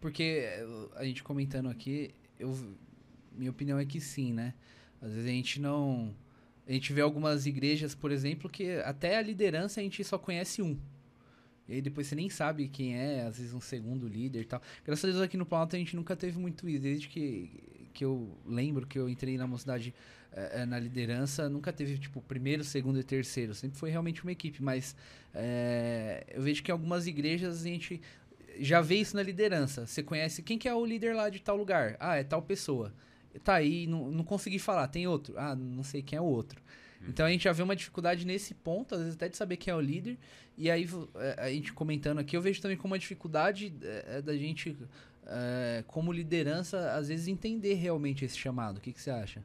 A: Porque a gente comentando aqui, eu minha opinião é que sim, né? Às vezes a gente não. A gente vê algumas igrejas, por exemplo, que até a liderança a gente só conhece um. E aí depois você nem sabe quem é, às vezes um segundo líder e tal. Graças a Deus aqui no Planalto a gente nunca teve muito isso. Desde que, que eu lembro que eu entrei na mocidade é, na liderança, nunca teve tipo primeiro, segundo e terceiro. Sempre foi realmente uma equipe. Mas eu vejo que em algumas igrejas a gente já vê isso na liderança. Você conhece quem que é o líder lá de tal lugar? Ah, é tal pessoa tá aí, não, não consegui falar, tem outro. Ah, não sei quem é o outro. Uhum. Então a gente já vê uma dificuldade nesse ponto, às vezes até de saber quem é o líder. E aí é, a gente comentando aqui, eu vejo também como uma dificuldade é, é, da gente, como liderança, às vezes entender realmente esse chamado. O que, que você acha?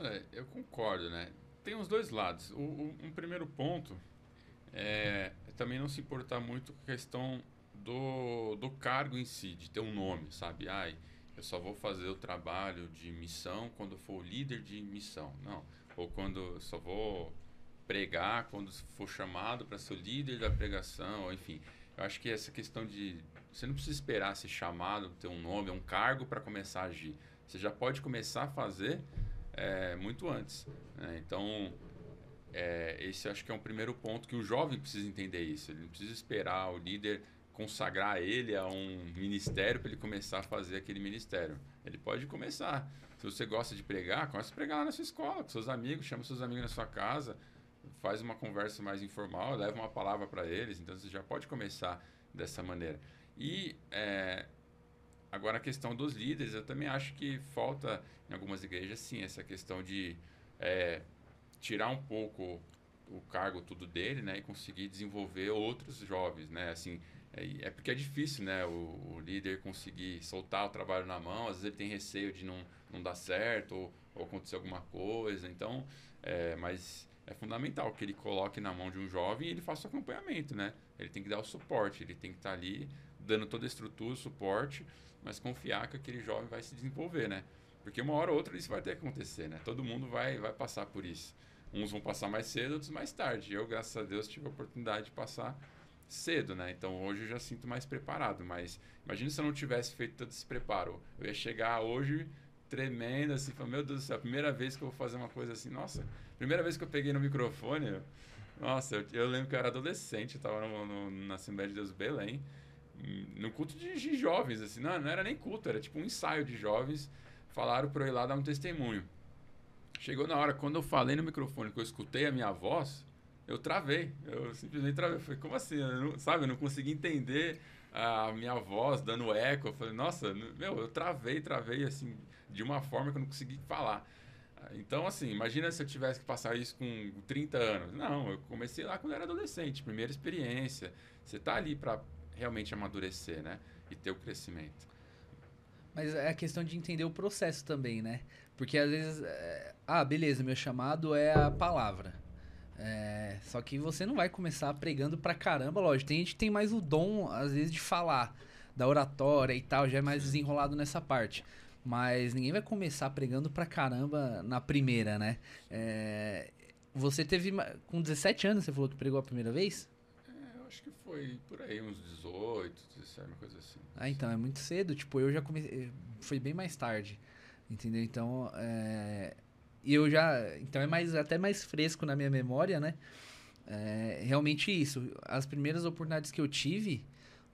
C: É, eu concordo, né? Tem os dois lados. O, o, um primeiro ponto é também não se importar muito com a questão do, do cargo em si, de ter um nome, sabe? Ai, eu só vou fazer o trabalho de missão quando for líder de missão. Não. Ou quando eu só vou pregar quando for chamado para ser o líder da pregação, enfim. Eu acho que essa questão de você não precisa esperar ser chamado, ter um nome, um cargo para começar a agir. Você já pode começar a fazer é, muito antes. Né? Então, é, esse acho que é um primeiro ponto que o jovem precisa entender isso. Ele não precisa esperar o líder consagrar ele a um ministério para ele começar a fazer aquele ministério. Ele pode começar. Se você gosta de pregar, comece a pregar lá na sua escola, com seus amigos, chama seus amigos na sua casa, faz uma conversa mais informal, leva uma palavra para eles. Então você já pode começar dessa maneira. E é, agora a questão dos líderes, eu também acho que falta em algumas igrejas sim essa questão de é, tirar um pouco o cargo tudo dele, né, e conseguir desenvolver outros jovens, né, assim, é, é, porque é difícil, né? O, o, líder conseguir soltar o trabalho na mão. Às vezes ele tem receio de não, não dar certo ou, ou acontecer alguma coisa. Então, é, mas é fundamental que ele coloque na mão de um jovem e ele faça o acompanhamento, né? Ele tem que dar o suporte, ele tem que estar tá ali dando toda a estrutura, o suporte, mas confiar que aquele jovem vai se desenvolver, né? Porque uma hora ou outra isso vai ter que acontecer, né? Todo mundo vai, vai passar por isso. Uns vão passar mais cedo, outros mais tarde. Eu, graças a Deus, tive a oportunidade de passar cedo, né? Então hoje eu já sinto mais preparado. Mas imagina se eu não tivesse feito todo esse preparo. Eu ia chegar hoje tremendo, assim, falando, meu Deus do céu, a primeira vez que eu vou fazer uma coisa assim, nossa, primeira vez que eu peguei no microfone, nossa, eu, eu, lembro que eu era adolescente, eu tava no, no, na Assembleia de Deus Belém, no culto de, de, jovens, assim, não, não era nem culto, era tipo um ensaio de jovens, falaram para eu ir lá dar um testemunho. Chegou na hora, quando eu falei no microfone, que eu escutei a minha voz, eu travei. Eu simplesmente travei. Eu falei, como assim? Eu não, sabe, eu não consegui entender a minha voz dando eco. Eu falei, nossa, meu, eu travei, travei, assim, de uma forma que eu não consegui falar. Então, assim, imagina se eu tivesse que passar isso com 30 anos. Não, eu comecei lá quando era adolescente, primeira experiência. Você tá ali para realmente amadurecer, né? e ter o crescimento.
A: Mas é a questão de entender o processo também, né? Porque às vezes, é, ah, beleza, meu chamado é a palavra. É, só que você não vai começar pregando pra caramba, lógico. Tem gente que tem mais o dom, às vezes, de falar, da oratória e tal, já é mais desenrolado nessa parte. Mas ninguém vai começar pregando pra caramba na primeira, né? É, você teve. Com 17 anos, você falou que pregou a primeira vez?
C: É, eu acho que foi por aí, uns 18, 17, uma coisa assim.
A: Ah, então, é muito cedo. Tipo, eu já comecei. Foi bem mais tarde. Entendeu? Então, é, e eu já. Então é mais, até mais fresco na minha memória, né? É, realmente isso. As primeiras oportunidades que eu tive,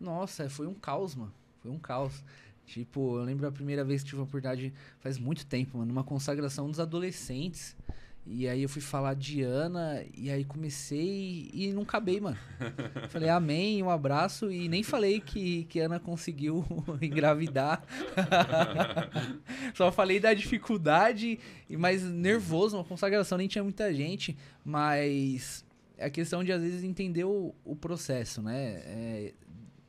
A: nossa, foi um caos, mano. Foi um caos. Tipo, eu lembro a primeira vez que tive uma oportunidade faz muito tempo, mano, numa consagração dos adolescentes. E aí eu fui falar de Ana e aí comecei e não acabei, mano. <laughs> Falei amém, um abraço e nem falei que, que Ana conseguiu <laughs> engravidar. <laughs> Só falei da dificuldade e mais nervoso, uma consagração, nem tinha muita gente, mas é a questão de às vezes entender o, o processo, né? É,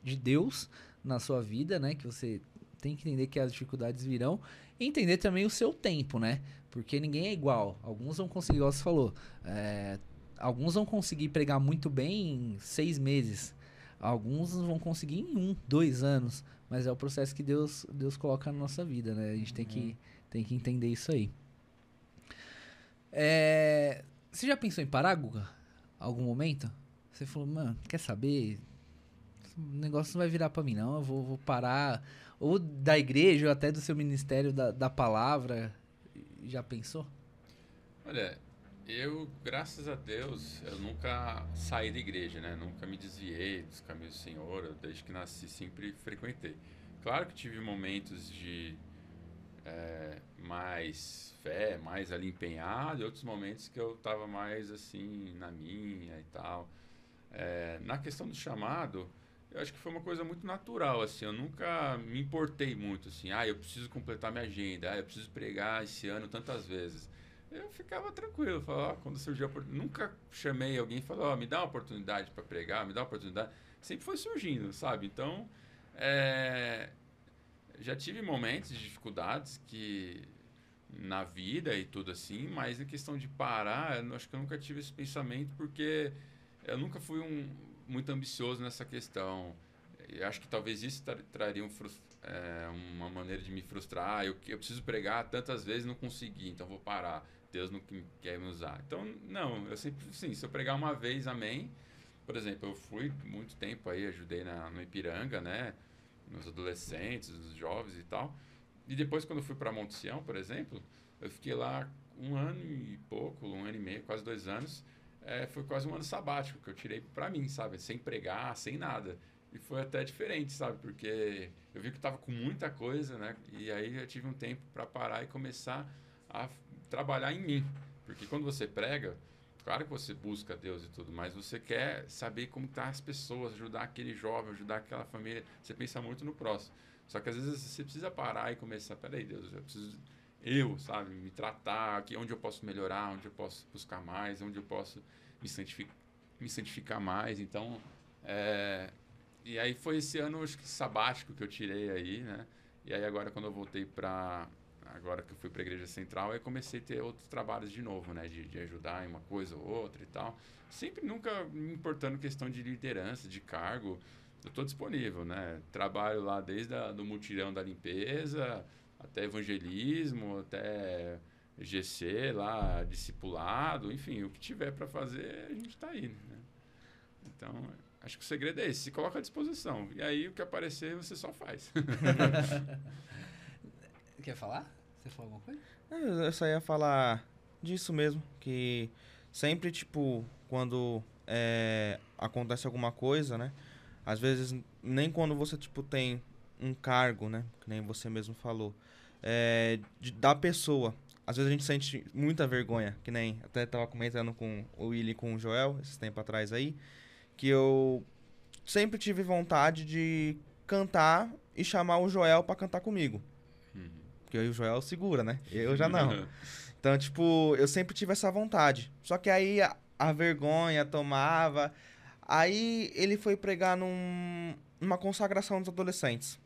A: de Deus na sua vida, né? Que você tem que entender que as dificuldades virão e entender também o seu tempo, né? Porque ninguém é igual. Alguns vão conseguir, igual você falou, é, alguns vão conseguir pregar muito bem em seis meses. Alguns vão conseguir em um, dois anos. Mas é o processo que Deus, Deus coloca na nossa vida, né? A gente tem, que, uhum. tem que entender isso aí. É, você já pensou em parar, Guga? Algum momento? Você falou, mano, quer saber? O negócio não vai virar para mim, não. Eu vou, vou parar. Ou da igreja, ou até do seu ministério da, da palavra já pensou?
C: Olha, eu, graças a Deus, eu nunca saí da igreja, né? Nunca me desviei dos caminhos do Senhor. Desde que nasci, sempre frequentei. Claro que tive momentos de é, mais fé, mais ali empenhado, e outros momentos que eu estava mais assim, na minha e tal. É, na questão do chamado, eu acho que foi uma coisa muito natural, assim, eu nunca me importei muito, assim, ah, eu preciso completar minha agenda, ah, eu preciso pregar esse ano tantas vezes. Eu ficava tranquilo, falava, quando surgiu a oportunidade, nunca chamei alguém e falou, oh, me dá uma oportunidade para pregar, me dá uma oportunidade. Sempre foi surgindo, sabe? Então, é, já tive momentos de dificuldades que na vida e tudo assim, mas em questão de parar, eu acho que eu nunca tive esse pensamento porque eu nunca fui um muito ambicioso nessa questão. Eu acho que talvez isso tra traria um é, uma maneira de me frustrar. Eu, eu preciso pregar tantas vezes não consegui, então vou parar. Deus não quer me usar. Então, não, eu sempre, sim, se eu pregar uma vez, amém. Por exemplo, eu fui muito tempo aí, ajudei na, no Ipiranga, né? Nos adolescentes, nos jovens e tal. E depois, quando eu fui para Monte Sião, por exemplo, eu fiquei lá um ano e pouco, um ano e meio, quase dois anos é, foi quase um ano sabático que eu tirei para mim, sabe? Sem pregar, sem nada. E foi até diferente, sabe? Porque eu vi que estava com muita coisa, né? E aí eu tive um tempo para parar e começar a trabalhar em mim. Porque quando você prega, claro que você busca Deus e tudo, mas você quer saber como tá as pessoas, ajudar aquele jovem, ajudar aquela família. Você pensa muito no próximo. Só que às vezes você precisa parar e começar, peraí, Deus, eu preciso eu, sabe, me tratar, aqui onde eu posso melhorar, onde eu posso buscar mais, onde eu posso me santificar, me santificar mais. Então, é, e aí foi esse ano acho que sabático que eu tirei aí, né? E aí agora quando eu voltei para agora que eu fui para a igreja central, aí comecei a ter outros trabalhos de novo, né, de, de ajudar em uma coisa ou outra e tal. Sempre nunca me importando questão de liderança, de cargo. Eu estou disponível, né? Trabalho lá desde a, do mutirão da limpeza, até evangelismo, até GC lá, discipulado, enfim, o que tiver para fazer, a gente está aí. Né? Então, acho que o segredo é esse, se coloca à disposição. E aí o que aparecer, você só faz. <laughs>
A: Quer falar? Você falou alguma coisa?
B: Eu só ia falar disso mesmo, que sempre, tipo, quando é, acontece alguma coisa, né? Às vezes, nem quando você, tipo, tem um cargo, né? Que nem você mesmo falou é, de, da pessoa. Às vezes a gente sente muita vergonha, que nem até tava comentando com o Willy e com o Joel, esses tempo atrás aí, que eu sempre tive vontade de cantar e chamar o Joel para cantar comigo. Uhum. Porque o Joel segura, né? Eu já não. <laughs> então, tipo, eu sempre tive essa vontade. Só que aí a, a vergonha tomava. Aí ele foi pregar num, numa consagração dos adolescentes.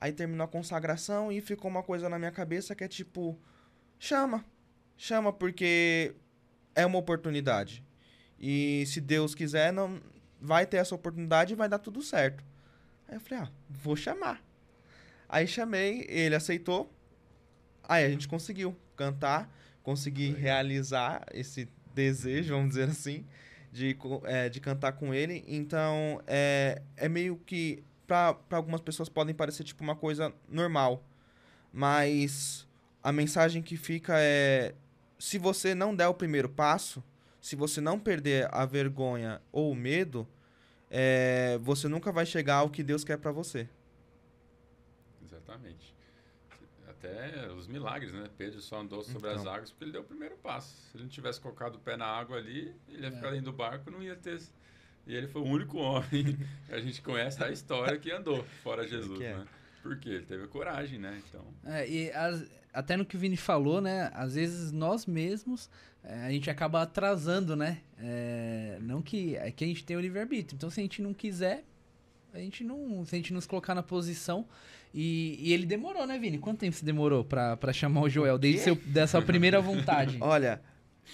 B: Aí terminou a consagração e ficou uma coisa na minha cabeça que é tipo, chama. Chama porque é uma oportunidade. E se Deus quiser, não vai ter essa oportunidade e vai dar tudo certo. Aí eu falei, ah, vou chamar. Aí chamei, ele aceitou. Aí a gente conseguiu cantar, consegui realizar esse desejo, vamos dizer assim, de, é, de cantar com ele. Então, é, é meio que para algumas pessoas podem parecer tipo uma coisa normal, mas a mensagem que fica é se você não der o primeiro passo, se você não perder a vergonha ou o medo, é, você nunca vai chegar ao que Deus quer para você.
C: Exatamente. Até os milagres, né? Pedro só andou sobre então. as águas porque ele deu o primeiro passo. Se ele não tivesse colocado o pé na água ali, ele ia ficar é. dentro do barco, não ia ter e ele foi o único homem <laughs> que a gente conhece a história que andou fora Jesus, é. né? Porque ele teve coragem, né? Então.
A: É, e as, até no que o Vini falou, né? Às vezes nós mesmos é, a gente acaba atrasando, né? É, não que é que a gente tem o livre-arbítrio. Então, se a gente não quiser, a gente não. Se a gente nos colocar na posição. E, e ele demorou, né, Vini? Quanto tempo você demorou pra, pra chamar o Joel? Desde seu, dessa primeira vontade. <laughs>
B: Olha,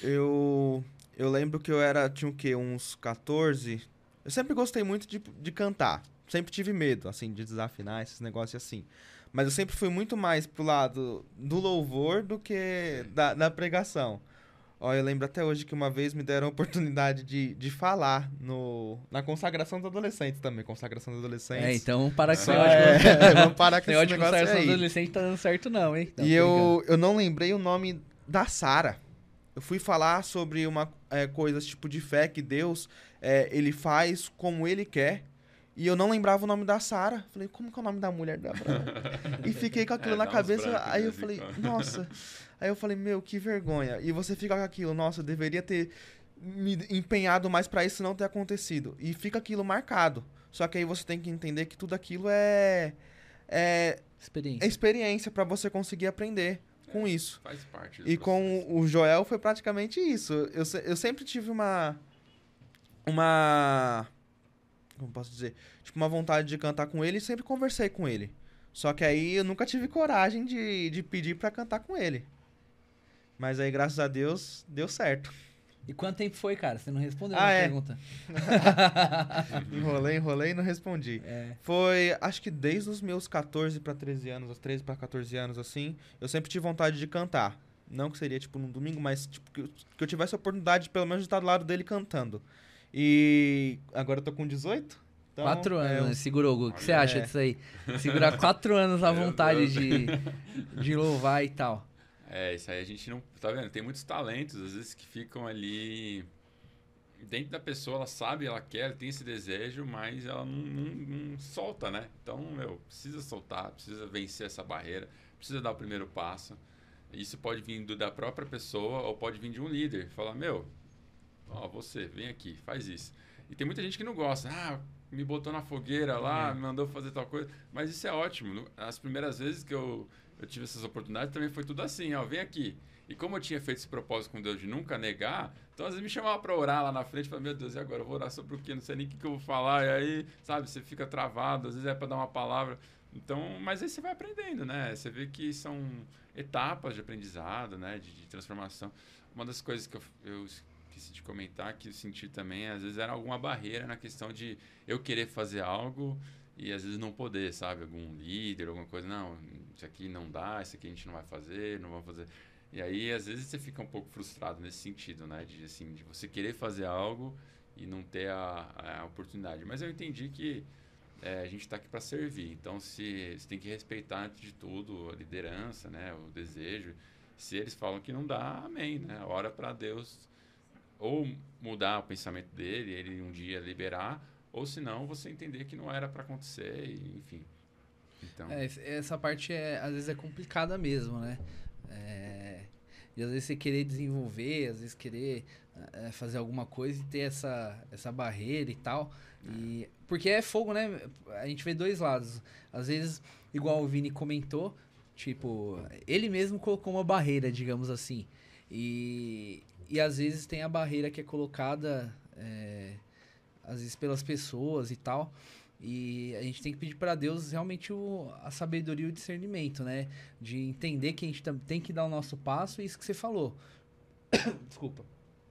B: eu eu lembro que eu era, tinha o quê? Uns 14. Eu sempre gostei muito de, de cantar. Sempre tive medo, assim, de desafinar, esses negócios assim. Mas eu sempre fui muito mais pro lado do louvor do que da, da pregação. Ó, eu lembro até hoje que uma vez me deram a <laughs> oportunidade de, de falar no, na consagração dos adolescentes também. Consagração dos adolescentes.
A: É, então para
B: que é, <laughs> vamos parar com esse negócio
A: consagração dos adolescentes tá dando certo não, hein?
B: Tá e eu, eu não lembrei o nome da Sara eu fui falar sobre uma é, coisas tipo de fé que Deus é, ele faz como ele quer. E eu não lembrava o nome da Sara. Falei, como que é o nome da mulher da e fiquei com aquilo é, na cabeça. Brancos, aí eu falei, nossa. Aí eu falei, meu, que vergonha. E você fica com aquilo, nossa, eu deveria ter me empenhado mais para isso não ter acontecido. E fica aquilo marcado. Só que aí você tem que entender que tudo aquilo é. É
A: experiência,
B: é experiência para você conseguir aprender com isso.
C: Faz parte.
B: E com o Joel foi praticamente isso. Eu, eu sempre tive uma. Uma. Como posso dizer? Tipo, uma vontade de cantar com ele e sempre conversei com ele. Só que aí eu nunca tive coragem de, de pedir para cantar com ele. Mas aí, graças a Deus, deu certo.
A: E quanto tempo foi, cara? Você não respondeu ah, a é. pergunta. <laughs>
B: enrolei, enrolei e não respondi. É. Foi, acho que desde os meus 14 para 13 anos, os 13 para 14 anos, assim, eu sempre tive vontade de cantar. Não que seria, tipo, num domingo, mas tipo, que, eu, que eu tivesse a oportunidade, pelo menos, de estar do lado dele cantando. E agora eu tô com 18.
A: Então, quatro anos, é, eu... né? Segurou, o que você acha disso aí? Segurar quatro anos a vontade de, de louvar e tal.
C: É, isso aí a gente não. Tá vendo? Tem muitos talentos, às vezes, que ficam ali. Dentro da pessoa, ela sabe, ela quer, tem esse desejo, mas ela não, não, não solta, né? Então, meu, precisa soltar, precisa vencer essa barreira, precisa dar o primeiro passo. Isso pode vir do, da própria pessoa ou pode vir de um líder. Falar, meu, ó, você, vem aqui, faz isso. E tem muita gente que não gosta. Ah, me botou na fogueira lá, é. me mandou fazer tal coisa. Mas isso é ótimo. As primeiras vezes que eu eu tive essas oportunidades, também foi tudo assim, ó, vem aqui. E como eu tinha feito esse propósito com Deus de nunca negar, então às vezes me chamava para orar lá na frente, falava, meu Deus, e agora eu vou orar sobre o quê? Não sei nem o que, que eu vou falar. E aí, sabe, você fica travado, às vezes é para dar uma palavra. Então, mas aí você vai aprendendo, né? Você vê que são etapas de aprendizado, né? De, de transformação. Uma das coisas que eu, eu esqueci de comentar, que eu senti também, às vezes era alguma barreira na questão de eu querer fazer algo e às vezes não poder, sabe? Algum líder, alguma coisa, não, isso aqui não dá, isso aqui a gente não vai fazer, não vamos fazer. E aí, às vezes, você fica um pouco frustrado nesse sentido, né? De, assim, de você querer fazer algo e não ter a, a oportunidade. Mas eu entendi que é, a gente está aqui para servir. Então, se você tem que respeitar, antes de tudo, a liderança, né? O desejo. Se eles falam que não dá, amém, né? Ora para Deus ou mudar o pensamento dele, ele um dia liberar, ou se não, você entender que não era para acontecer, e, enfim. Então.
A: É, essa parte é, às vezes é complicada mesmo, né? É, e às vezes você querer desenvolver, às vezes querer é, fazer alguma coisa e ter essa, essa barreira e tal. E, porque é fogo, né? A gente vê dois lados. Às vezes, igual o Vini comentou, tipo, ele mesmo colocou uma barreira, digamos assim. E, e às vezes tem a barreira que é colocada, é, às vezes pelas pessoas e tal. E a gente tem que pedir para Deus realmente o, a sabedoria e o discernimento, né? De entender que a gente tem que dar o nosso passo e isso que você falou. <coughs> Desculpa.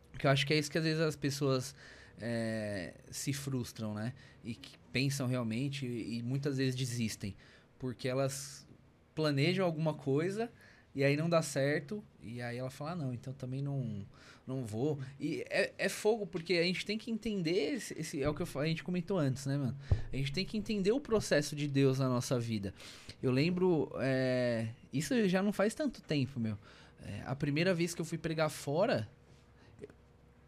A: Porque eu acho que é isso que às vezes as pessoas é, se frustram, né? E que pensam realmente e, e muitas vezes desistem. Porque elas planejam alguma coisa e aí não dá certo, e aí ela fala, ah, não, então também não, não vou. E é, é fogo, porque a gente tem que entender, esse, esse, é o que eu, a gente comentou antes, né, mano? A gente tem que entender o processo de Deus na nossa vida. Eu lembro, é, isso já não faz tanto tempo, meu. É, a primeira vez que eu fui pregar fora,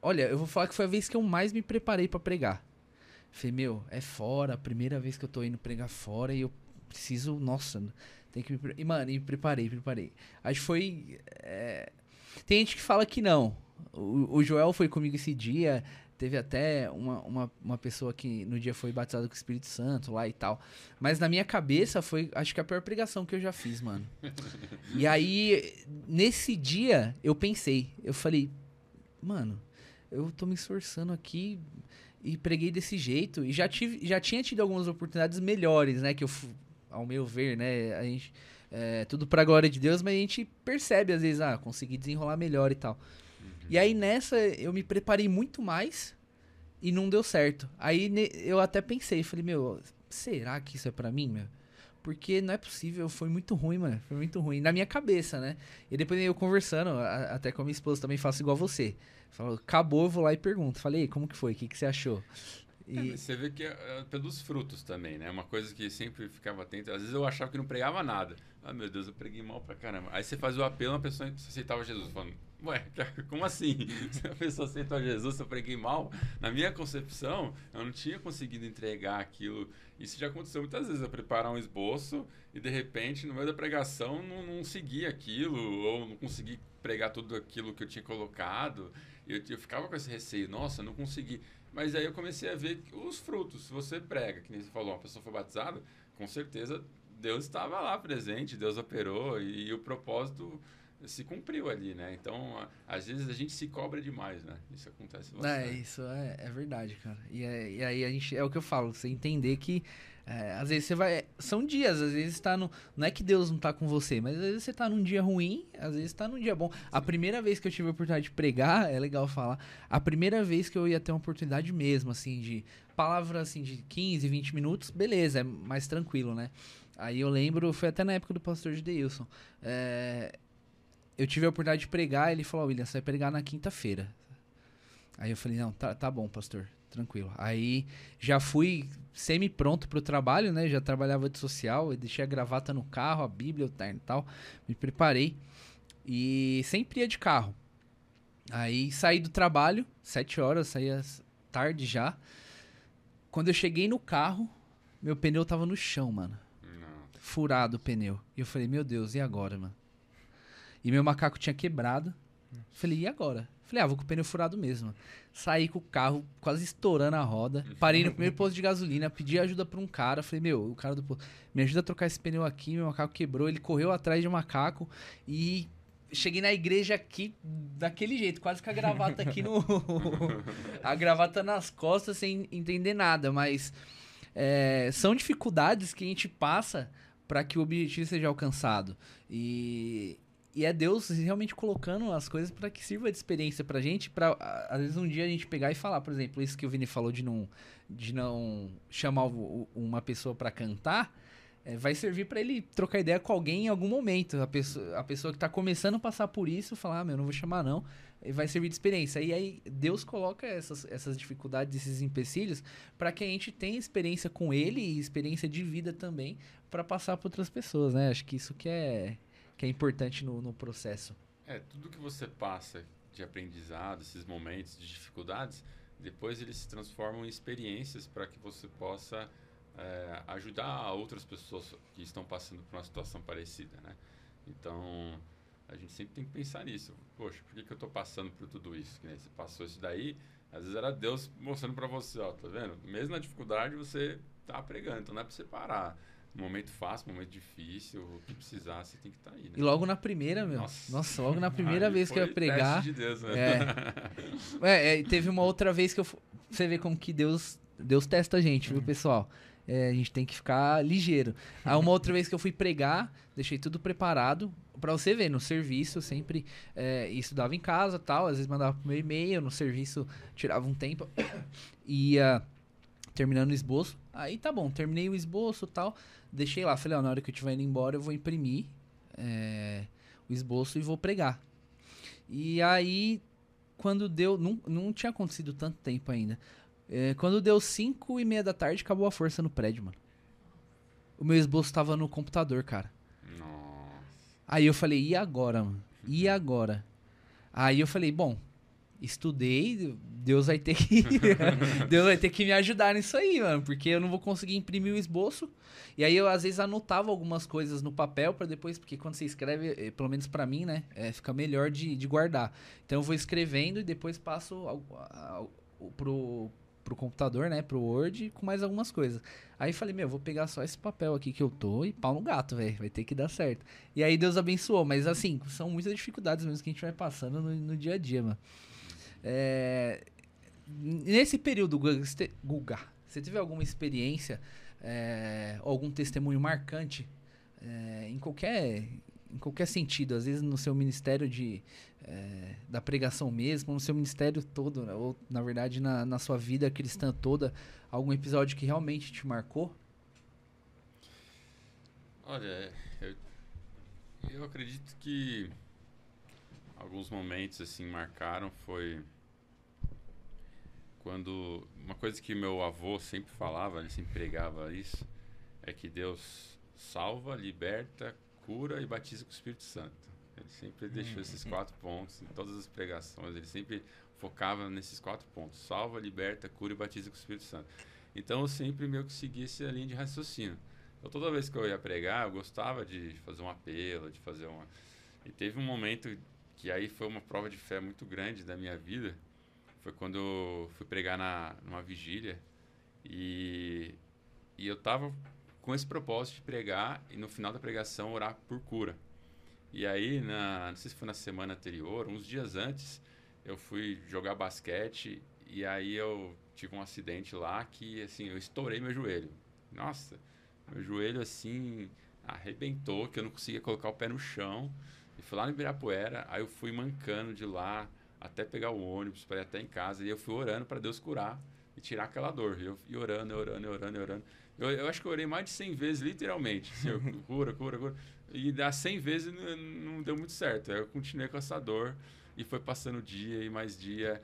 A: olha, eu vou falar que foi a vez que eu mais me preparei para pregar. Falei, meu, é fora, a primeira vez que eu tô indo pregar fora e eu preciso, nossa, tem que me. E, mano, e preparei, preparei. Acho que foi. É... Tem gente que fala que não. O, o, Joel foi comigo esse dia. Teve até uma, uma, uma pessoa que no dia foi batizada com o Espírito Santo lá e tal. Mas na minha cabeça foi, acho que a pior pregação que eu já fiz, mano. <laughs> e aí, nesse dia, eu pensei. Eu falei, mano, eu tô me esforçando aqui e preguei desse jeito. E já, tive, já tinha tido algumas oportunidades melhores, né? Que eu ao meu ver, né? A gente, é, tudo pra glória de Deus, mas a gente percebe às vezes, ah, consegui desenrolar melhor e tal. Uhum. E aí nessa eu me preparei muito mais e não deu certo. Aí eu até pensei, falei, meu, será que isso é para mim, meu? Porque não é possível, foi muito ruim, mano. Foi muito ruim. Na minha cabeça, né? E depois eu conversando, a, até com a minha esposa também faço igual você. Falou, acabou, eu vou lá e pergunto. Falei, como que foi? O que, que você achou?
C: E... É, você vê que é, é, pelos frutos também, né? Uma coisa que sempre ficava atento. Às vezes eu achava que não pregava nada. Ah, meu Deus, eu preguei mal pra caramba. Aí você faz o apelo, a pessoa aceitava Jesus. Falando, ué, <laughs> como assim? <laughs> Se a pessoa aceitou Jesus, eu preguei mal. Na minha concepção, eu não tinha conseguido entregar aquilo. Isso já aconteceu muitas vezes. Eu preparar um esboço e, de repente, no meio da pregação, não, não segui aquilo. Ou não consegui pregar tudo aquilo que eu tinha colocado. Eu, eu ficava com esse receio. Nossa, não consegui. Mas aí eu comecei a ver os frutos. Se você prega, que nem você falou, uma pessoa foi batizada, com certeza Deus estava lá presente, Deus operou e, e o propósito se cumpriu ali, né? Então, a, às vezes a gente se cobra demais, né? Isso acontece
A: bastante. É, isso é, é verdade, cara. E, é, e aí a gente, é o que eu falo, você entender que é, às vezes você vai. São dias, às vezes tá no. Não é que Deus não tá com você, mas às vezes você tá num dia ruim, às vezes tá num dia bom. A primeira vez que eu tive a oportunidade de pregar, é legal falar. A primeira vez que eu ia ter uma oportunidade mesmo, assim, de palavra assim, de 15, 20 minutos, beleza, é mais tranquilo, né? Aí eu lembro, foi até na época do pastor Gideilson. É, eu tive a oportunidade de pregar, ele falou, oh, William, você vai pregar na quinta-feira. Aí eu falei, não, tá, tá bom, pastor tranquilo. Aí já fui semi-pronto pro trabalho, né? Já trabalhava de social, deixei a gravata no carro, a Bíblia, o terno e tal. Me preparei. E sempre ia de carro. Aí saí do trabalho, sete horas, saía tarde já. Quando eu cheguei no carro, meu pneu tava no chão, mano. Não. Furado o pneu. E eu falei, meu Deus, e agora, mano? E meu macaco tinha quebrado. Falei, e agora? Falei, ah, vou com o pneu furado mesmo. Saí com o carro quase estourando a roda. Parei no primeiro posto de gasolina, pedi ajuda pra um cara. Falei, meu, o cara do posto, me ajuda a trocar esse pneu aqui. Meu macaco quebrou. Ele correu atrás de um macaco e cheguei na igreja aqui daquele jeito, quase com a gravata aqui no. <laughs> a gravata nas costas sem entender nada. Mas é, são dificuldades que a gente passa para que o objetivo seja alcançado. E e é Deus realmente colocando as coisas para que sirva de experiência pra gente, para às vezes um dia a gente pegar e falar, por exemplo, isso que o Vini falou de não de não chamar o, uma pessoa para cantar, é, vai servir para ele trocar ideia com alguém em algum momento. A pessoa, a pessoa que tá começando a passar por isso, falar, ah, meu, não vou chamar não, e vai servir de experiência. E aí Deus coloca essas, essas dificuldades, esses empecilhos, para que a gente tenha experiência com ele e experiência de vida também para passar para outras pessoas, né? Acho que isso que é que é importante no, no processo.
C: É, tudo que você passa de aprendizado, esses momentos de dificuldades, depois eles se transformam em experiências para que você possa é, ajudar outras pessoas que estão passando por uma situação parecida, né? Então, a gente sempre tem que pensar nisso. Poxa, por que, que eu estou passando por tudo isso? Que, né, você passou isso daí, às vezes era Deus mostrando para você, ó, tá vendo? Mesmo na dificuldade, você tá pregando, então não é para você parar momento fácil, momento difícil, o que precisar, você tem que estar tá aí. Né?
A: E logo na primeira, meu. Nossa, Nossa logo na <laughs> primeira vez que eu ia pregar.
C: De Deus, né?
A: é. <laughs> é, é, teve uma outra vez que eu. Você vê como que Deus, Deus testa a gente, viu, pessoal? é, a gente tem que ficar ligeiro. Aí uma outra vez que eu fui pregar, deixei tudo preparado. Pra você ver, no serviço eu sempre é, estudava em casa tal, às vezes mandava pro meu e-mail, no serviço tirava um tempo, ia <coughs> terminando o esboço. Aí tá bom, terminei o esboço tal, deixei lá, falei, ó, na hora que eu estiver indo embora eu vou imprimir é, o esboço e vou pregar. E aí, quando deu, não, não tinha acontecido tanto tempo ainda, é, quando deu 5 e meia da tarde, acabou a força no prédio, mano. O meu esboço tava no computador, cara.
C: Nossa.
A: Aí eu falei, e agora, mano? E agora? Aí eu falei, bom, estudei, Deus vai ter que <laughs> Deus vai ter que me ajudar nisso aí, mano, porque eu não vou conseguir imprimir o esboço. E aí eu às vezes anotava algumas coisas no papel para depois, porque quando você escreve, eh, pelo menos para mim, né, é, fica melhor de, de guardar. Então eu vou escrevendo e depois passo ao, ao, pro pro computador, né, pro Word, com mais algumas coisas. Aí falei, meu, vou pegar só esse papel aqui que eu tô e pau no gato, velho, vai ter que dar certo. E aí Deus abençoou, mas assim, são muitas dificuldades mesmo que a gente vai passando no, no dia a dia, mano. É, nesse período, Guga, você teve alguma experiência, é, algum testemunho marcante é, em qualquer em qualquer sentido, às vezes no seu ministério de é, da pregação mesmo, no seu ministério todo, né? ou na verdade na, na sua vida cristã toda, algum episódio que realmente te marcou?
C: Olha, eu, eu acredito que alguns momentos assim marcaram foi quando uma coisa que meu avô sempre falava, ele sempre pregava isso, é que Deus salva, liberta, cura e batiza com o Espírito Santo. Ele sempre deixou esses quatro pontos em todas as pregações. Ele sempre focava nesses quatro pontos: salva, liberta, cura e batiza com o Espírito Santo. Então eu sempre meio que seguia essa linha de raciocínio. Então toda vez que eu ia pregar, eu gostava de fazer um apelo, de fazer uma. E teve um momento que aí foi uma prova de fé muito grande da minha vida. Foi quando eu fui pregar na, numa vigília e, e eu tava com esse propósito de pregar e no final da pregação orar por cura. E aí, na, não sei se foi na semana anterior, uns dias antes, eu fui jogar basquete e aí eu tive um acidente lá que, assim, eu estourei meu joelho. Nossa, meu joelho, assim, arrebentou, que eu não conseguia colocar o pé no chão. E fui lá no Ibirapuera, aí eu fui mancando de lá até pegar o ônibus para ir até em casa. E eu fui orando para Deus curar e tirar aquela dor. Eu e orando, orando, orando, orando. Eu, eu acho que eu orei mais de 100 vezes, literalmente. Senhor, <laughs> cura, cura, cura. E das 100 vezes não, não deu muito certo. Eu continuei com essa dor e foi passando dia e mais dia.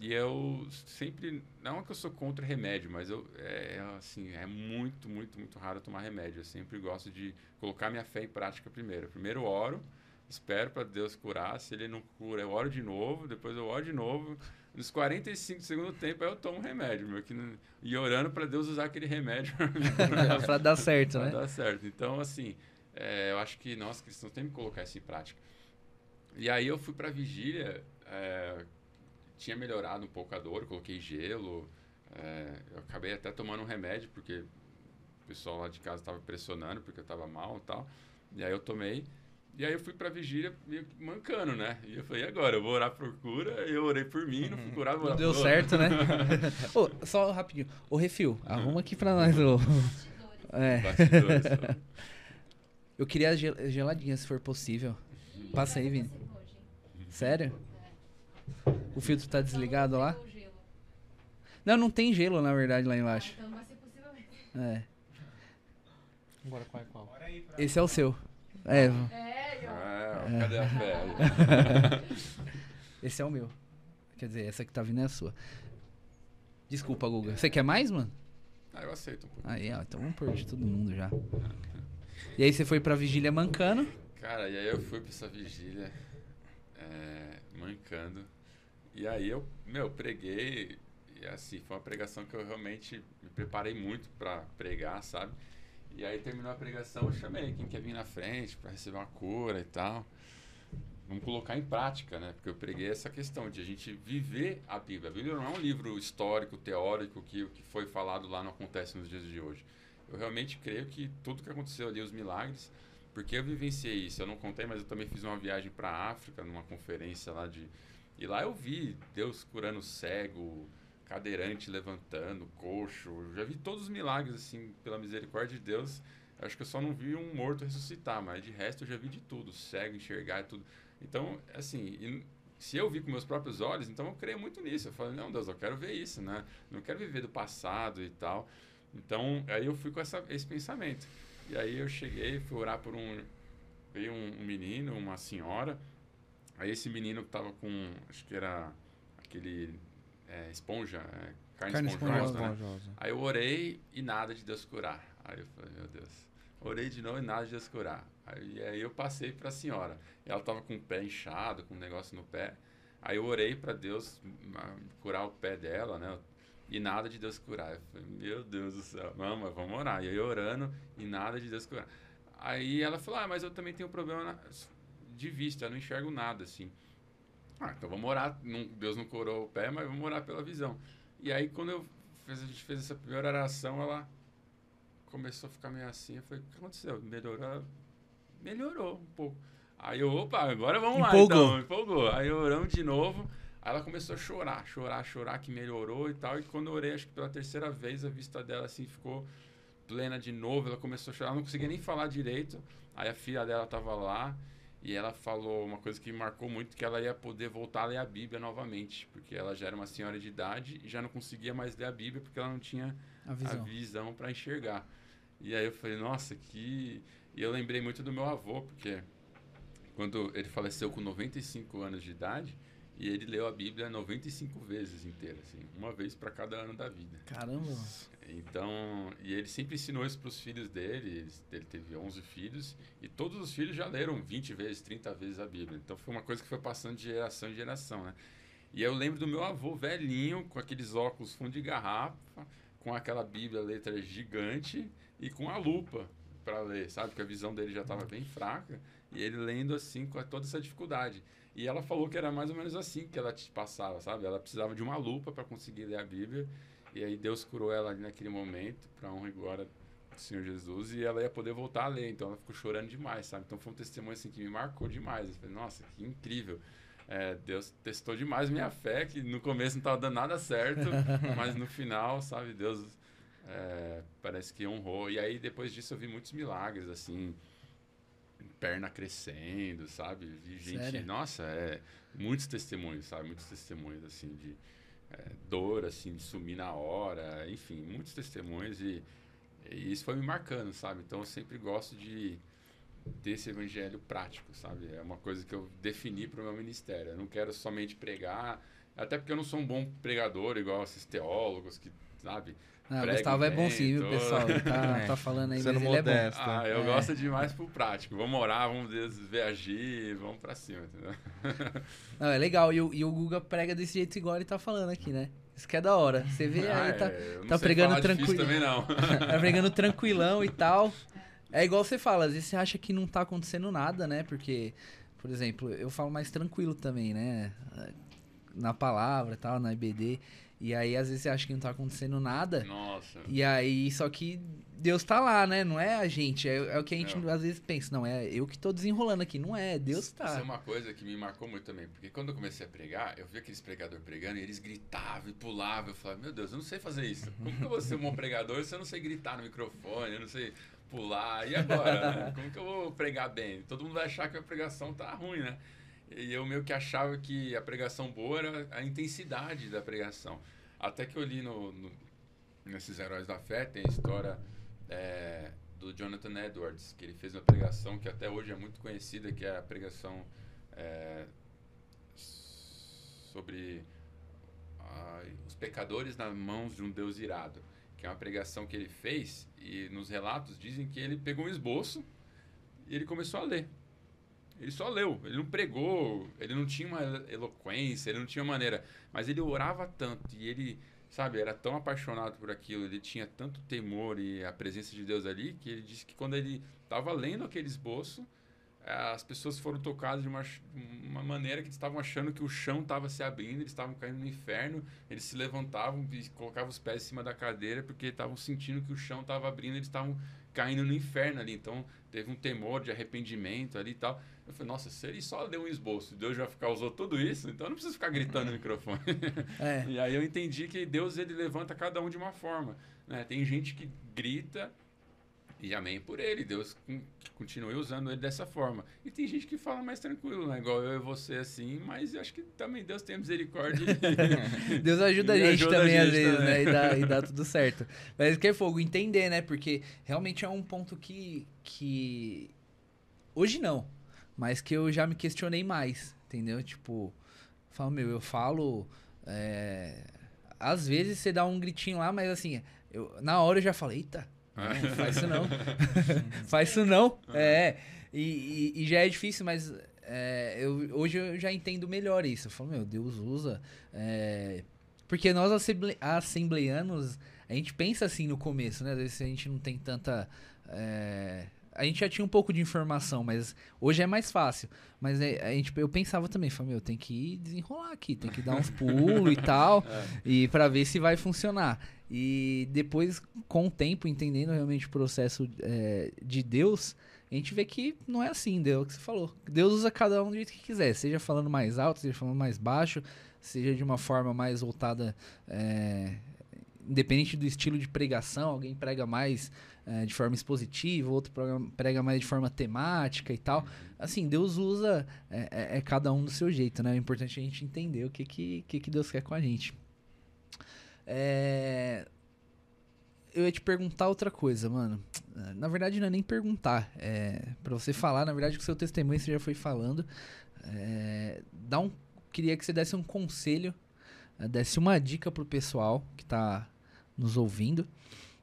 C: E eu sempre, não é que eu sou contra remédio, mas eu, é, assim, é muito, muito, muito raro tomar remédio. Eu sempre gosto de colocar minha fé em prática primeiro. Primeiro oro, espero para Deus curar. Se ele não cura, eu oro de novo, depois eu oro de novo. Nos 45 do segundo tempo, aí eu tomo um remédio, meu, que não, e orando para Deus usar aquele remédio
A: para <laughs> dar certo,
C: pra
A: né?
C: dar certo. Então, assim, é, eu acho que nós cristãos temos que colocar isso em prática. E aí eu fui para vigília, é, tinha melhorado um pouco a dor, coloquei gelo, é, eu acabei até tomando um remédio porque o pessoal lá de casa estava pressionando porque eu estava mal e tal. E aí eu tomei. E aí eu fui pra vigília mancando, né? E eu falei, e agora? Eu vou orar por cura, eu orei por mim, não fui curado, vou
A: Não
C: orar
A: deu
C: por
A: certo, né? Ô, só rapidinho. Ô, Refil, arruma aqui pra nós. Ô. É.
C: Bastidores, sabe?
A: Eu queria gel- geladinha, se for possível. Passa aí, Vini. Sério? O filtro tá desligado lá? Não, não tem gelo, na verdade, lá embaixo.
D: Então vai ser possível mesmo.
A: É.
E: Agora qual é qual?
A: Esse é o seu. É,
D: É.
C: É, cadê a fé? <laughs>
A: esse é o meu. Quer dizer, essa que tá vindo é a sua. Desculpa, Guga. Você quer mais, mano?
C: Ah, eu aceito um pouco.
A: Aí, ó, então vamos pôr de todo mundo já. E aí você foi pra vigília mancando.
C: Cara, e aí eu fui pra essa vigília é, mancando. E aí eu, meu, preguei. E assim, foi uma pregação que eu realmente me preparei muito pra pregar, sabe? E aí terminou a pregação, eu chamei quem quer vir na frente pra receber uma cura e tal. Vamos colocar em prática, né? Porque eu preguei essa questão de a gente viver a Bíblia. A Bíblia não é um livro histórico, teórico, que o que foi falado lá não acontece nos dias de hoje. Eu realmente creio que tudo que aconteceu ali, os milagres, porque eu vivenciei isso. Eu não contei, mas eu também fiz uma viagem para a África, numa conferência lá de. E lá eu vi Deus curando cego, cadeirante levantando, coxo. Já vi todos os milagres, assim, pela misericórdia de Deus. Eu acho que eu só não vi um morto ressuscitar, mas de resto eu já vi de tudo, cego, enxergar tudo. Então, assim, se eu vi com meus próprios olhos, então eu creio muito nisso. Eu falei, não, Deus, eu quero ver isso, né? Não quero viver do passado e tal. Então, aí eu fui com essa, esse pensamento. E aí eu cheguei, fui orar por um. Veio um, um menino, uma senhora. Aí esse menino tava com. Acho que era aquele. É, esponja, é, carne,
A: Carne
C: esponjosa, né?
B: Esponjosa.
C: Aí eu orei e nada de Deus curar. Aí eu falei, meu Deus. Orei de novo e nada de Deus curar. Aí, aí eu passei para a senhora. Ela estava com o pé inchado, com um negócio no pé. Aí eu orei para Deus curar o pé dela, né? E nada de Deus curar. Eu falei, meu Deus do céu, mas vamos orar. E aí orando e nada de Deus curar. Aí ela falou, ah, mas eu também tenho problema de vista, eu não enxergo nada, assim. Ah, então vamos orar. Não- Deus não curou o pé, mas vamos orar pela visão. E aí quando eu a gente fez essa primeira oração, ela começou a ficar meio assim. Eu falei, o que aconteceu? Melhorou? Melhorou um pouco. Aí eu, opa, agora vamos lá
A: Empolgou.
C: então. Empolgou. Aí oramos de novo. Aí ela começou a chorar, chorar, chorar, que melhorou e tal. E quando eu orei, acho que pela terceira vez, a vista dela assim ficou plena de novo. Ela começou a chorar, ela não conseguia nem falar direito. Aí a filha dela tava lá e ela falou uma coisa que me marcou muito, que ela ia poder voltar a ler a Bíblia novamente. Porque ela já era uma senhora de idade e já não conseguia mais ler a Bíblia porque ela não tinha
A: A visão.
C: visão para enxergar. E aí eu falei, nossa, que. E eu lembrei muito do meu avô, porque quando ele faleceu com 95 anos de idade, e ele leu a Bíblia 95 vezes inteira, assim, uma vez para cada ano da vida.
A: Caramba.
C: Então, e ele sempre ensinou isso para os filhos dele, ele teve 11 filhos, e todos os filhos já leram 20 vezes, 30 vezes a Bíblia. Então foi uma coisa que foi passando de geração em geração, né? E eu lembro do meu avô velhinho, com aqueles óculos fundo de garrafa, com aquela Bíblia, letra gigante, e com a lupa para ler, sabe? Porque a visão dele já estava bem fraca, e ele lendo assim com toda essa dificuldade. E ela falou que era mais ou menos assim que ela te passava, sabe? Ela precisava de uma lupa para conseguir ler a Bíblia, e aí Deus curou ela ali naquele momento, para honra e glória do Senhor Jesus, e ela ia poder voltar a ler. Então ela ficou chorando demais, sabe? Então foi um testemunho assim que me marcou demais. Eu falei, nossa, que incrível. É, Deus testou demais minha fé, que no começo não estava dando nada certo, <laughs> mas no final, sabe, Deus é, parece que honrou. E aí depois disso eu vi muitos milagres, assim, perna crescendo, sabe? Vi gente,
A: Sério?
C: nossa, é, muitos testemunhos, sabe? Muitos testemunhos, assim, de é, dor, assim, de sumir na hora, enfim, muitos testemunhos e, e isso foi me marcando, sabe? Então eu sempre gosto de ter esse evangelho prático, sabe? É uma coisa que eu defini para o meu ministério. Eu não quero somente pregar, até porque eu não sou um bom pregador, igual esses teólogos que, sabe?
A: Não, o
C: Prega
A: Gustavo é bom sim, viu,
C: tô-
A: pessoal? Ele Tá, <laughs>
B: É,
A: tá falando aí, mas
B: Sendo
A: ele é bom.
B: modesto.
C: Ah, eu
A: É.
C: gosto demais pro prático. Vamos orar, vamos agir, vamos para cima, entendeu? <laughs>
A: Não, é legal. E o, e o Guga prega desse jeito igual ele tá falando aqui, né? Isso que é da hora. Você vê
C: Ah,
A: aí, tá,
C: é,
A: tá pregando tranquilo.
C: também não. <laughs>
A: tá pregando tranquilão e tal. É igual você fala, às vezes você acha que não tá acontecendo nada, né? Porque, por exemplo, eu falo mais tranquilo também, né? Na palavra e tal, na IBD. E aí, às vezes, você acha que não tá acontecendo nada.
C: Nossa.
A: E aí, só que Deus tá lá, né? Não é a gente. É, é o que a gente
C: Não.
A: às vezes pensa. Não, é eu que tô desenrolando aqui. Não é, Deus
C: Isso
A: tá.
C: é uma coisa que me marcou muito também, porque quando eu comecei a pregar, eu vi aqueles pregadores pregando e eles gritavam e pulavam. Eu falava, meu Deus, eu não sei fazer isso. Como que eu vou ser um bom pregador se eu não sei gritar no microfone, eu não sei pular? E agora? né? Como que eu vou pregar bem? Todo mundo vai achar que a pregação tá ruim, né? E eu meio que achava que a pregação boa era a intensidade da pregação. Até que eu li no, no- nesses Heróis da Fé, tem a história é, do Jonathan Edwards, que ele fez uma pregação que até hoje é muito conhecida, que é a pregação é, sobre os pecadores nas mãos de um Deus irado, que é uma pregação que ele fez e nos relatos dizem que ele pegou um esboço e ele começou a ler. Ele só leu, ele não pregou, ele não tinha uma elo- eloquência, ele não tinha maneira, mas ele orava tanto e ele, sabe, era tão apaixonado por aquilo, ele tinha tanto temor e a presença de Deus ali, que ele disse que quando ele estava lendo aquele esboço, as pessoas foram tocadas de uma, uma maneira que estavam achando que o chão estava se abrindo, eles estavam caindo no inferno, eles se levantavam e colocavam os pés em cima da cadeira porque estavam sentindo que o chão estava abrindo, eles estavam caindo no inferno ali. Então, teve um temor de arrependimento ali e tal. Eu falei, nossa, se ele só deu um esboço, Deus já causou tudo isso, então eu não preciso ficar gritando no microfone. <laughs>
A: É.
C: E aí eu entendi que Deus ele levanta cada um de uma forma. Né? Tem gente que grita e amém por ele. Deus con- continue usando ele dessa forma. E tem gente que fala mais tranquilo, né? Igual eu e você assim, mas eu acho que também Deus tem misericórdia. <laughs>
A: Deus ajuda a gente
C: ajuda a
A: também, às vezes,
C: também.
A: né? E dá, e dá <laughs> tudo certo. Mas que é fogo, entender, né? Porque realmente é um ponto que. que... Hoje não. Mas que eu já me questionei mais, entendeu? Tipo, falo, meu, eu falo. é, Às vezes você dá um gritinho lá, mas assim, eu... na hora eu já falo, eita, não, faz isso não. <laughs> <laughs> faz isso não. É. E, e- e já é difícil, mas é, eu, hoje eu já entendo melhor isso. Eu falo, meu, Deus usa. é, porque nós assemble- assembleianos, a gente pensa assim no começo, né? Às vezes a gente não tem tanta. é, a gente já tinha um pouco de informação, mas hoje é mais fácil. Mas é, a gente, eu pensava também, falei, meu, tem que desenrolar aqui, tem que dar uns pulos e <laughs> tal, e para ver se vai funcionar. E depois, com o tempo, entendendo realmente o processo é, de Deus, a gente vê que não é assim, Deus, é o que você falou. Deus usa cada um do jeito que quiser, seja falando mais alto, seja falando mais baixo, seja de uma forma mais voltada, é, independente do estilo de pregação, alguém prega mais é, de forma expositiva, outro prega- mais de forma temática e tal. Assim, Deus usa é, é- é cada um do seu jeito, né? É importante a gente entender o que, que, que, Deus quer com a gente. É, Eu ia te perguntar outra coisa, mano. Na verdade, não é nem perguntar. É para você falar, na verdade, o seu testemunho você já foi falando. É, dá um, queria que você desse um conselho, eh, desse uma dica pro pessoal que tá nos ouvindo,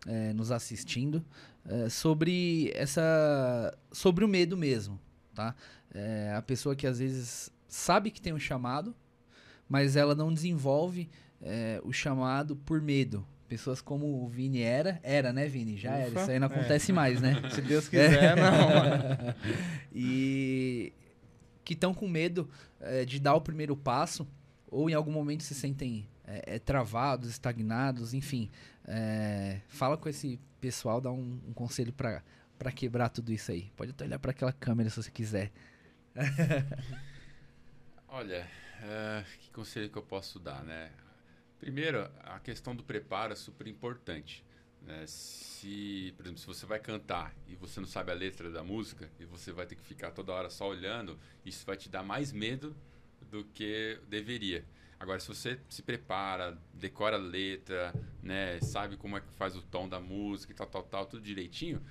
A: eh, nos assistindo, eh, sobre essa, sobre o medo mesmo, tá? Eh, a pessoa que às vezes sabe que tem um chamado, mas ela não desenvolve eh, o chamado por medo. Pessoas como o Vini era, era, né, Vini? Já era.
B: Ufa,
A: Isso aí não
B: é.
A: acontece mais, né? <laughs>
B: Se Deus quiser, não. <laughs>
A: e que estão com medo eh, de dar o primeiro passo ou em algum momento se sentem eh, eh, travados, estagnados, enfim. Eh, fala com esse pessoal, dá um, um conselho pra para quebrar tudo isso aí. Pode até olhar para aquela câmera se você quiser. <laughs>
C: Olha, eh, que conselho que eu posso dar, né? Primeiro, a questão do preparo é super importante. né? Se, por exemplo, se você vai cantar e você não sabe a letra da música e você vai ter que ficar toda hora só olhando, isso vai te dar mais medo do que deveria. Agora, se você se prepara, decora a letra, né, sabe como é que faz o tom da música e tal, tal, tal, tudo direitinho,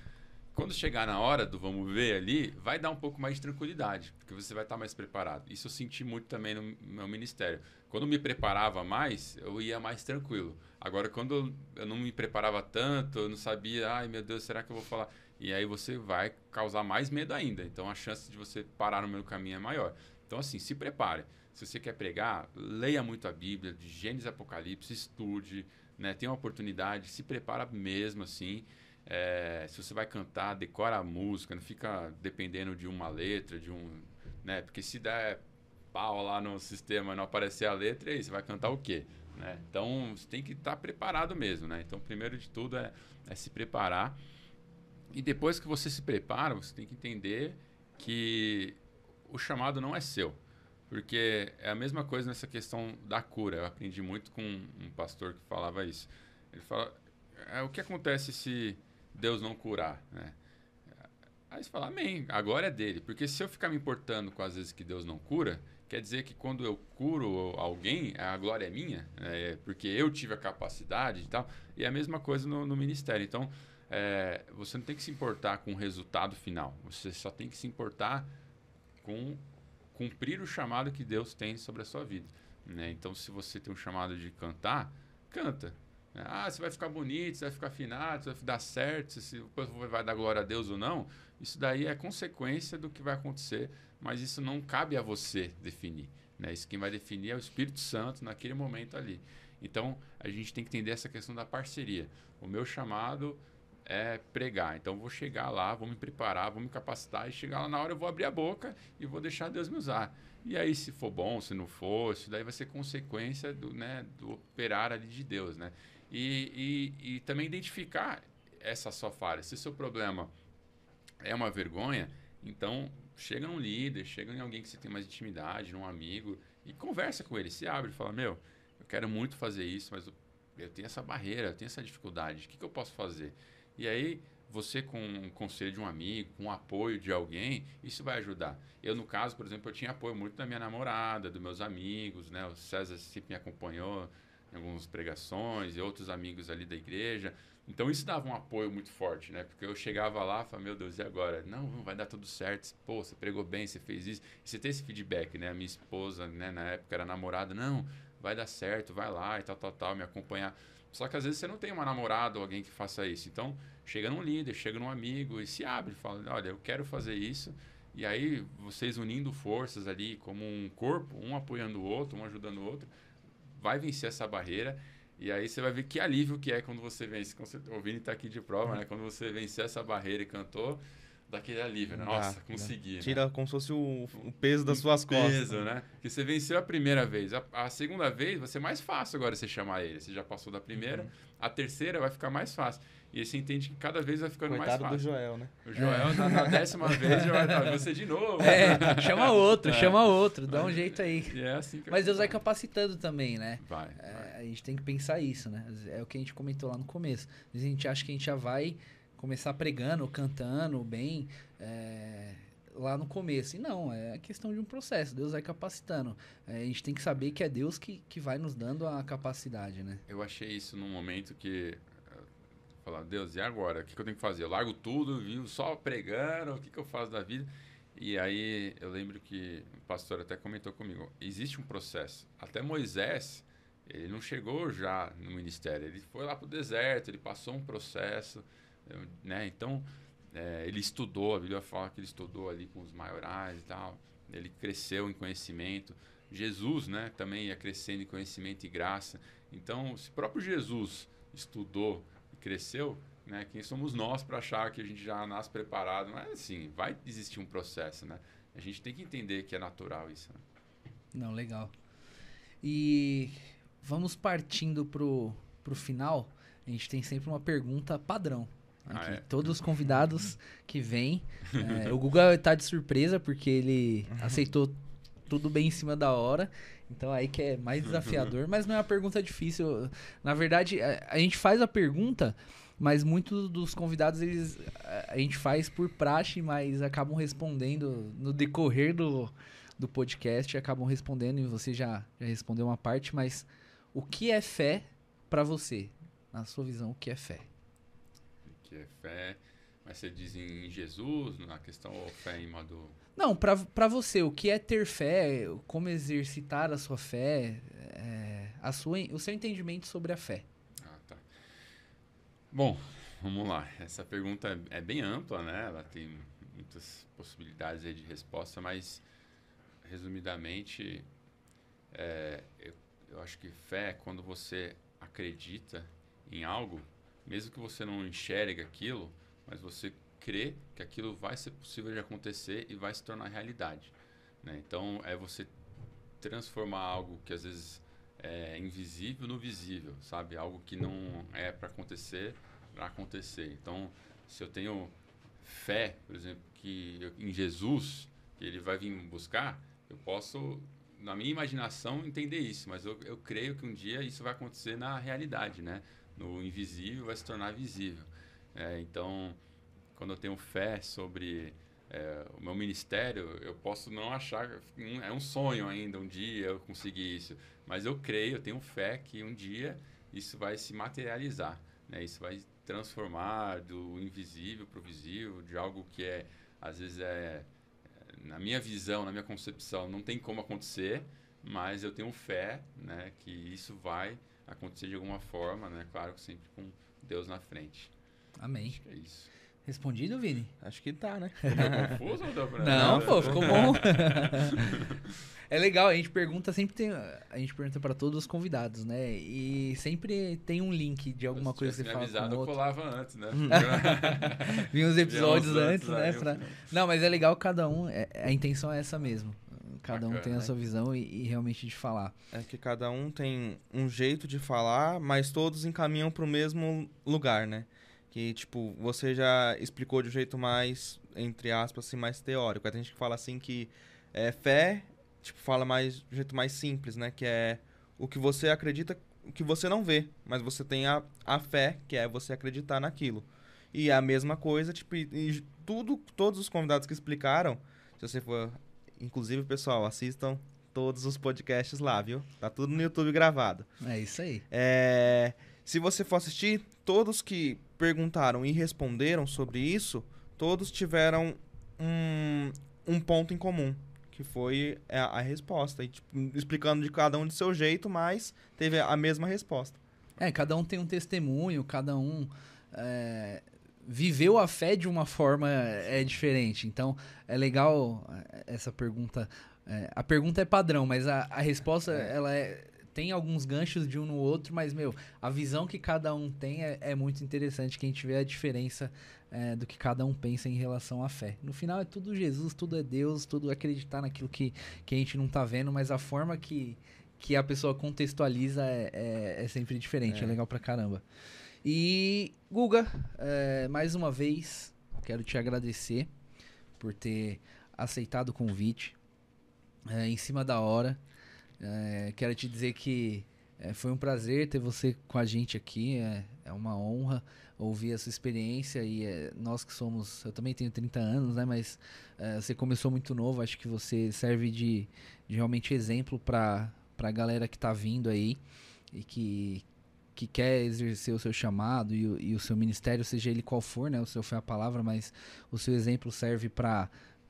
C: quando chegar na hora do vamos ver ali, vai dar um pouco mais de tranquilidade, porque você vai estar mais preparado. Isso eu senti muito também no meu ministério. Quando eu me preparava mais, eu ia mais tranquilo. Agora, quando eu não me preparava tanto, eu não sabia, ai meu Deus, será que eu vou falar? E aí você vai causar mais medo ainda. Então a chance de você parar no meio do caminho é maior. Então, assim, se prepare. Se você quer pregar, leia muito a Bíblia, de Gênesis Apocalipse, estude, né? Tenha uma oportunidade, se prepara mesmo, assim. É, se você vai cantar, decora a música, não fica dependendo de uma letra, de um. Né? Porque se der pau lá no sistema não aparecer a letra, e aí você vai cantar o quê? Né? Então você tem que estar preparado mesmo. Né? Então, primeiro de tudo é, é se preparar. E depois que você se prepara, você tem que entender que o chamado não é seu. Porque é a mesma coisa nessa questão da cura. Eu aprendi muito com um pastor que falava isso. Ele fala: é, o que acontece se Deus não curar? Né? Aí você fala, amém, agora é dele. Porque se eu ficar me importando com as vezes que Deus não cura, quer dizer que quando eu curo alguém, a glória é minha, é, porque eu tive a capacidade e tal. E é a mesma coisa no, no ministério. Então, é, você não tem que se importar com o resultado final. Você só tem que se importar com cumprir o chamado que Deus tem sobre a sua vida. Né? Então, se você tem um chamado de cantar, canta. Ah, você vai ficar bonito, você vai ficar afinado, você vai dar certo, se vai dar glória a Deus ou não. Isso daí é consequência do que vai acontecer, mas isso não cabe a você definir. Né? Isso quem vai definir é o Espírito Santo naquele momento ali. Então, a gente tem que entender essa questão da parceria. O meu chamado é pregar. Então, vou chegar lá, vou me preparar, vou me capacitar e chegar lá na hora eu vou abrir a boca e vou deixar Deus me usar. E aí, se for bom, se não for, isso daí vai ser consequência do, né, do operar ali de Deus, né? E, e, e também identificar essa sua falha. Se seu problema é uma vergonha, então chega num líder, chega em alguém que você tem mais intimidade, num amigo, e conversa com ele, se abre fala, meu, eu quero muito fazer isso, mas eu, eu tenho essa barreira, eu tenho essa dificuldade, o que, que eu posso fazer? E aí, você com um conselho de um amigo, com o apoio de alguém, isso vai ajudar. Eu, no caso, por exemplo, eu tinha apoio muito da minha namorada, dos meus amigos, né? O César sempre me acompanhou em algumas pregações e outros amigos ali da igreja. Então isso dava um apoio muito forte, né? Porque eu chegava lá e falava, meu Deus, e agora? Não, não vai dar tudo certo. Pô, você pregou bem, você fez isso. E você tem esse feedback, né? A minha esposa, né, na época era namorada, não, vai dar certo, vai lá e tal, tal, tal, me acompanhar. Só que às vezes você não tem uma namorada ou alguém que faça isso. Então, chega num líder, chega num amigo e se abre, fala, olha, eu quero fazer isso. E aí, vocês unindo forças ali como um corpo, um apoiando o outro, um ajudando o outro, vai vencer essa barreira e aí você vai ver que alívio que é quando você vence. O Vini está aqui de prova, né? Quando você venceu essa barreira e cantou, daquele alívio, né? Nossa, consegui. Né?
B: Tira como se fosse o, o peso das suas costas.
C: peso, né? Que você venceu a primeira vez. A, a, segunda vez vai ser mais fácil agora você chamar ele. Você já passou da primeira. Uhum. A terceira vai ficar mais fácil. E aí você entende que cada vez vai ficando
B: Coitado
C: mais fácil.
B: do Joel, né?
C: O Joel, é. na, na, décima vez, já vai estar você de novo.
A: É, chama outro, é. chama outro, dá um jeito aí.
C: E é assim que
A: Mas Deus vai capacitando também, né?
C: Vai,
A: é,
C: vai.
A: A gente tem que pensar isso, né? É o que a gente comentou lá no começo. A gente acha que a gente já vai começar pregando, cantando bem é, lá no começo. E não, é questão de um processo. Deus vai capacitando. É, a gente tem que saber que é Deus que, que vai nos dando a capacidade, né?
C: Eu achei isso num momento que Falar, Deus, e agora? O que, que, eu tenho que fazer? Eu largo tudo, vivo só pregando, o que, que eu faço da vida? E aí eu lembro que o pastor até comentou comigo, existe um processo. Até Moisés, ele não chegou já no ministério, ele foi lá para o deserto, ele passou um processo, né? Então, é, ele estudou, a Bíblia fala que ele estudou ali com os maiorais e tal, ele cresceu em conhecimento. Jesus, né, também ia crescendo em conhecimento e graça. Então, se próprio Jesus estudou cresceu, né? Quem somos nós para achar que a gente já nasce preparado? Mas assim, vai existir um processo, né? A gente tem que entender que é natural isso. Né?
A: Não, legal. E vamos partindo pro, pro final. A gente tem sempre uma pergunta padrão.
C: Ah, é?
A: Todos os convidados que vêm. É, o Guga está de surpresa porque ele aceitou tudo bem em cima da hora. Então aí que é mais desafiador, mas não é uma pergunta difícil. Na verdade, a, a gente faz a pergunta, mas muitos dos convidados eles a, a gente faz por praxe, mas acabam respondendo no decorrer do, do podcast, acabam respondendo e você já, já respondeu uma parte, mas o que é fé para você? Na sua visão, o que é fé?
C: Que é fé? Mas você diz em Jesus, na questão ou fé em modo
A: não, para você, o que é ter fé, como exercitar a sua fé, é, a sua, o seu entendimento sobre a fé.
C: Ah, tá. Bom, vamos lá. Essa pergunta é bem ampla, né? Ela tem muitas possibilidades de resposta, mas resumidamente, é, eu, eu acho que fé é quando você acredita em algo, mesmo que você não enxergue aquilo, mas você crer que aquilo vai ser possível de acontecer e vai se tornar realidade. Né? Então, é você transformar algo que às vezes é invisível no visível, sabe? Algo que não é para acontecer, para acontecer. Então, se eu tenho fé, por exemplo, que eu, em Jesus, que ele vai vir me buscar, eu posso, na minha imaginação, entender isso, mas eu, eu creio que um dia isso vai acontecer na realidade, né? No invisível vai se tornar visível. É, então, quando eu tenho fé sobre é, o meu ministério, eu posso não achar é um sonho ainda um dia eu conseguir isso, mas eu creio, eu tenho fé que um dia isso vai se materializar, né? Isso vai transformar do invisível para o visível, de algo que é às vezes é na minha visão, na minha concepção, não tem como acontecer, mas eu tenho fé, né, que isso vai acontecer de alguma forma, né? Claro que sempre com Deus na frente.
A: Amém.
C: Acho que é isso.
A: Respondido, Vini?
B: Acho que tá, né?
C: Ficou confuso ou deu pra...
A: Não, pô, ficou bom. <laughs> é legal, a gente pergunta, sempre tem. A gente pergunta pra todos os convidados, né? E sempre tem um link de alguma
C: Se
A: coisa que você fala.
C: avisado,
A: com
C: eu
A: outro.
C: colava antes, né?
A: Vinha <laughs> uns episódios antes,
C: antes,
A: né? pra- Não, mas é legal cada um. é- a intenção é essa mesmo. Cada um tem a
B: né?
A: sua visão e, e realmente de falar.
B: É que cada um tem um jeito de falar, mas todos encaminham para o mesmo lugar, né? Que, tipo, você já explicou de um jeito mais, entre aspas, assim, mais teórico. Tem gente que fala assim que é, fé, tipo, fala mais de um jeito mais simples, né? Que é o que você acredita, o que você não vê, mas você tem a, a fé, que é você acreditar naquilo. E a mesma coisa, tipo, e, e tudo, todos os convidados que explicaram, se você for. Inclusive, pessoal, assistam todos os podcasts lá, viu? Tá tudo no YouTube gravado.
A: É isso aí.
B: É, se você for assistir, todos que perguntaram e responderam sobre isso, todos tiveram um, um ponto em comum, que foi a, a resposta. E, tipo, explicando de cada um de seu jeito, mas teve a mesma resposta.
A: É, cada um tem um testemunho, cada um é, viveu a fé de uma forma é diferente. Então, é legal é, essa pergunta. É, a pergunta é padrão, mas a, a resposta ela é, tem alguns ganchos de um no outro, mas, meu, a visão que cada um tem é, é muito interessante. Quem tiver a diferença é, do que cada um pensa em relação à fé. No final é tudo Jesus, tudo é Deus, tudo acreditar naquilo que, que a gente não tá vendo, mas a forma que, que a pessoa contextualiza é, é, é sempre diferente. É.
B: É.
A: legal pra caramba. E, Guga, é, mais uma vez, quero te agradecer por ter aceitado o convite é, em cima da hora. É, quero te dizer que foi um prazer ter você com a gente aqui. É, uma honra ouvir a sua experiência e nós que somos. Eu também tenho 30 anos, né? Mas você começou muito novo. Acho que você serve de, de realmente exemplo para a galera que tá vindo aí e que, que quer exercer o seu chamado e o, e o seu ministério, seja ele qual for, né? O seu foi a palavra, mas o seu exemplo serve para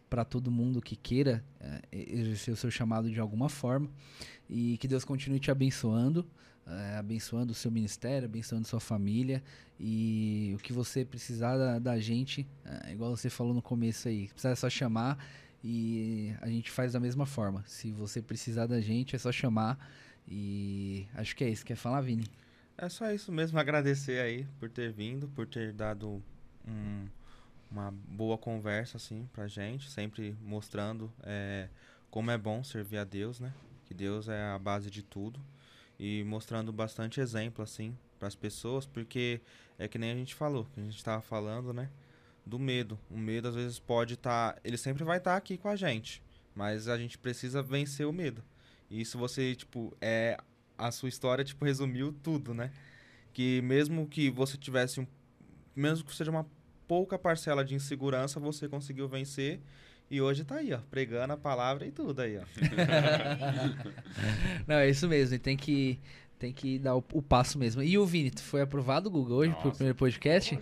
A: para todo mundo que queira é, exercer o seu chamado de alguma forma e que Deus continue te abençoando, é, abençoando o seu ministério, abençoando sua família e o que você precisar da, da gente, é, igual você falou no começo aí, precisar é só chamar e a gente faz da mesma forma. Se você precisar da gente, é só chamar e acho que é isso. Quer falar, Vini?
B: É só isso mesmo, agradecer aí por ter vindo, por ter dado um, uma boa conversa, assim, pra gente, sempre mostrando é, como é bom servir a Deus, né? Que Deus é a base de tudo. E mostrando bastante exemplo, assim, para as pessoas, porque é que nem a gente falou, que a gente tava falando, né? Do medo. O medo às vezes pode estar. ele sempre vai estar aqui com a gente. Mas a gente precisa vencer o medo. E isso você, tipo, é. A sua história, tipo, resumiu tudo, né? Que mesmo que você tivesse um. Mesmo que seja uma pouca parcela de insegurança, você conseguiu vencer. E hoje tá aí, ó, pregando a palavra e tudo aí, ó. <laughs>
A: Não, é isso mesmo. E tem que, tem que dar o, o passo mesmo. E o Vini, tu foi aprovado, Google, hoje pro
C: Nossa,
A: primeiro podcast?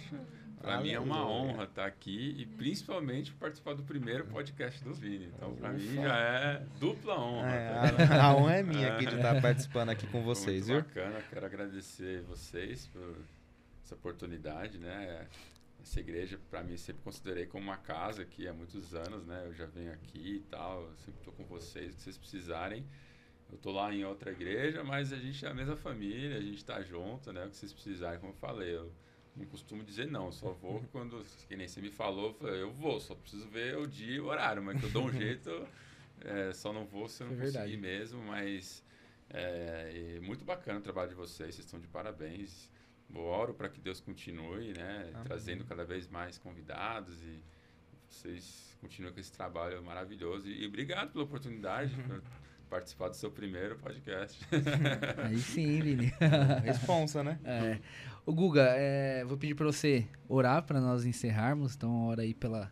C: Pra mim é uma honra estar aqui e principalmente participar do primeiro podcast do Vini. Então, pra mim já é dupla honra.
B: É,
C: tá?
B: a, <laughs> a honra é minha aqui de estar participando aqui com vocês,
C: Muito
B: viu?
C: bacana, quero agradecer vocês por essa oportunidade, né? Essa igreja, para mim, sempre considerei como uma casa aqui há muitos anos, né? Eu já venho aqui e tal, sempre estou com vocês, se vocês precisarem. Eu tô lá em outra igreja, mas a gente é a mesma família, a gente tá junto, né? O que vocês precisarem, como eu falei, eu não costumo dizer não, só vou quando, que nem você me falou, eu vou, só preciso ver o dia e o horário, mas que eu dou um <laughs> jeito, é, só não vou se eu não
A: É
C: conseguir mesmo, mas é, muito bacana o trabalho de vocês, vocês estão de parabéns. Eu oro para que Deus continue, né,
B: Amém.
C: trazendo cada vez mais convidados e vocês continuem com esse trabalho maravilhoso. E, e obrigado pela oportunidade <laughs> por participar do seu primeiro podcast.
A: Aí sim, Vini. <laughs>
B: Responsa, né?
A: É. O Guga, é, vou pedir para você orar para nós encerrarmos. Então, ora aí pela,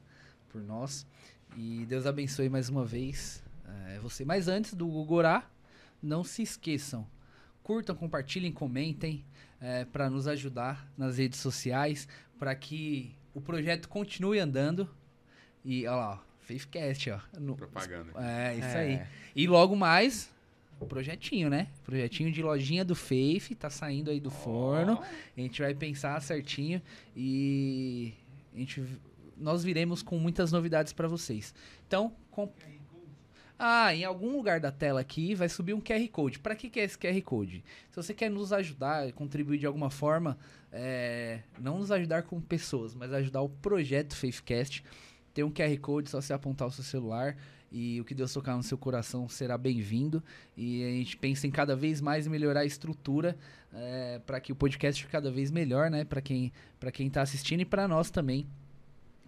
A: por nós. E Deus abençoe mais uma vez é, você. Mas antes do Guga orar, não se esqueçam. Curtam, compartilhem, comentem para nos ajudar nas redes sociais, para que o projeto continue andando. E olha lá, ó, Faithcast, ó. No-
C: Propaganda.
A: é, isso
B: É.
A: aí. E logo mais, projetinho, né? Projetinho de lojinha do Faith, tá saindo aí do forno. A gente vai pensar certinho e a gente, nós viremos com muitas novidades para vocês. Então, com... Ah, em algum lugar da tela aqui vai subir um QR Code. Para que, que é esse QR Code? Se você quer nos ajudar, contribuir de alguma forma, é, não nos ajudar como pessoas, mas ajudar o projeto Faithcast, tem um QR Code, só você apontar o seu celular E o que Deus tocar no seu coração será bem-vindo. E a gente pensa em cada vez mais melhorar a estrutura para que o podcast fique cada vez melhor, né? Para quem para quem está assistindo e para nós também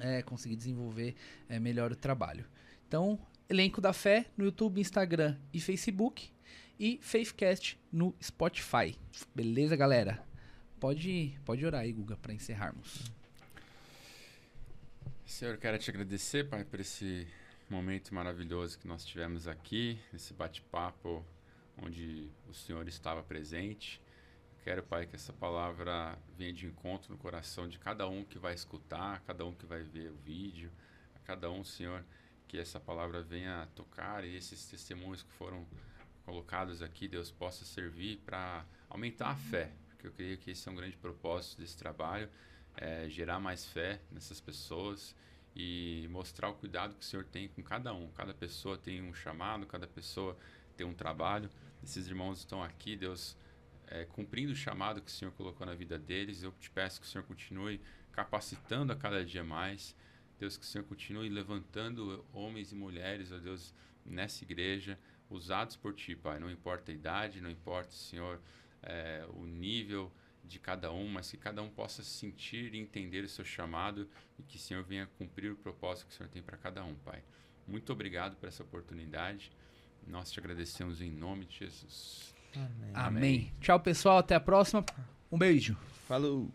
A: é, conseguir desenvolver é, melhor o trabalho. Então, Elenco da Fé no YouTube, Instagram e Facebook e Faithcast no Spotify. Beleza, galera? Pode, pode orar aí, Guga, para encerrarmos.
C: Senhor, quero te agradecer, Pai, por esse momento maravilhoso que nós tivemos aqui, esse bate-papo onde o Senhor estava presente. Quero, Pai, que essa palavra venha de encontro no coração de cada um que vai escutar, cada um que vai ver o vídeo, a cada um, Senhor, que essa palavra venha tocar e esses testemunhos que foram colocados aqui, Deus possa servir para aumentar a fé, porque eu creio que esse é um grande propósito desse trabalho, é gerar mais fé nessas pessoas e mostrar o cuidado que o Senhor tem com cada um. Cada pessoa tem um chamado, cada pessoa tem um trabalho. Esses irmãos estão aqui, Deus, é, cumprindo o chamado que o Senhor colocou na vida deles. Eu te peço que o Senhor continue capacitando a cada dia mais. Deus, que o Senhor continue levantando homens e mulheres, ó Deus, nessa igreja, usados por Ti, Pai. Não importa a idade, não importa, Senhor, é, o nível de cada um, mas que cada um possa sentir e entender o seu chamado e que o Senhor venha cumprir o propósito que o Senhor tem para cada um, Pai. Muito obrigado por essa oportunidade. Nós te agradecemos em nome de Jesus.
B: Amém.
A: Amém. Tchau, pessoal. Até a próxima. Um beijo.
B: Falou.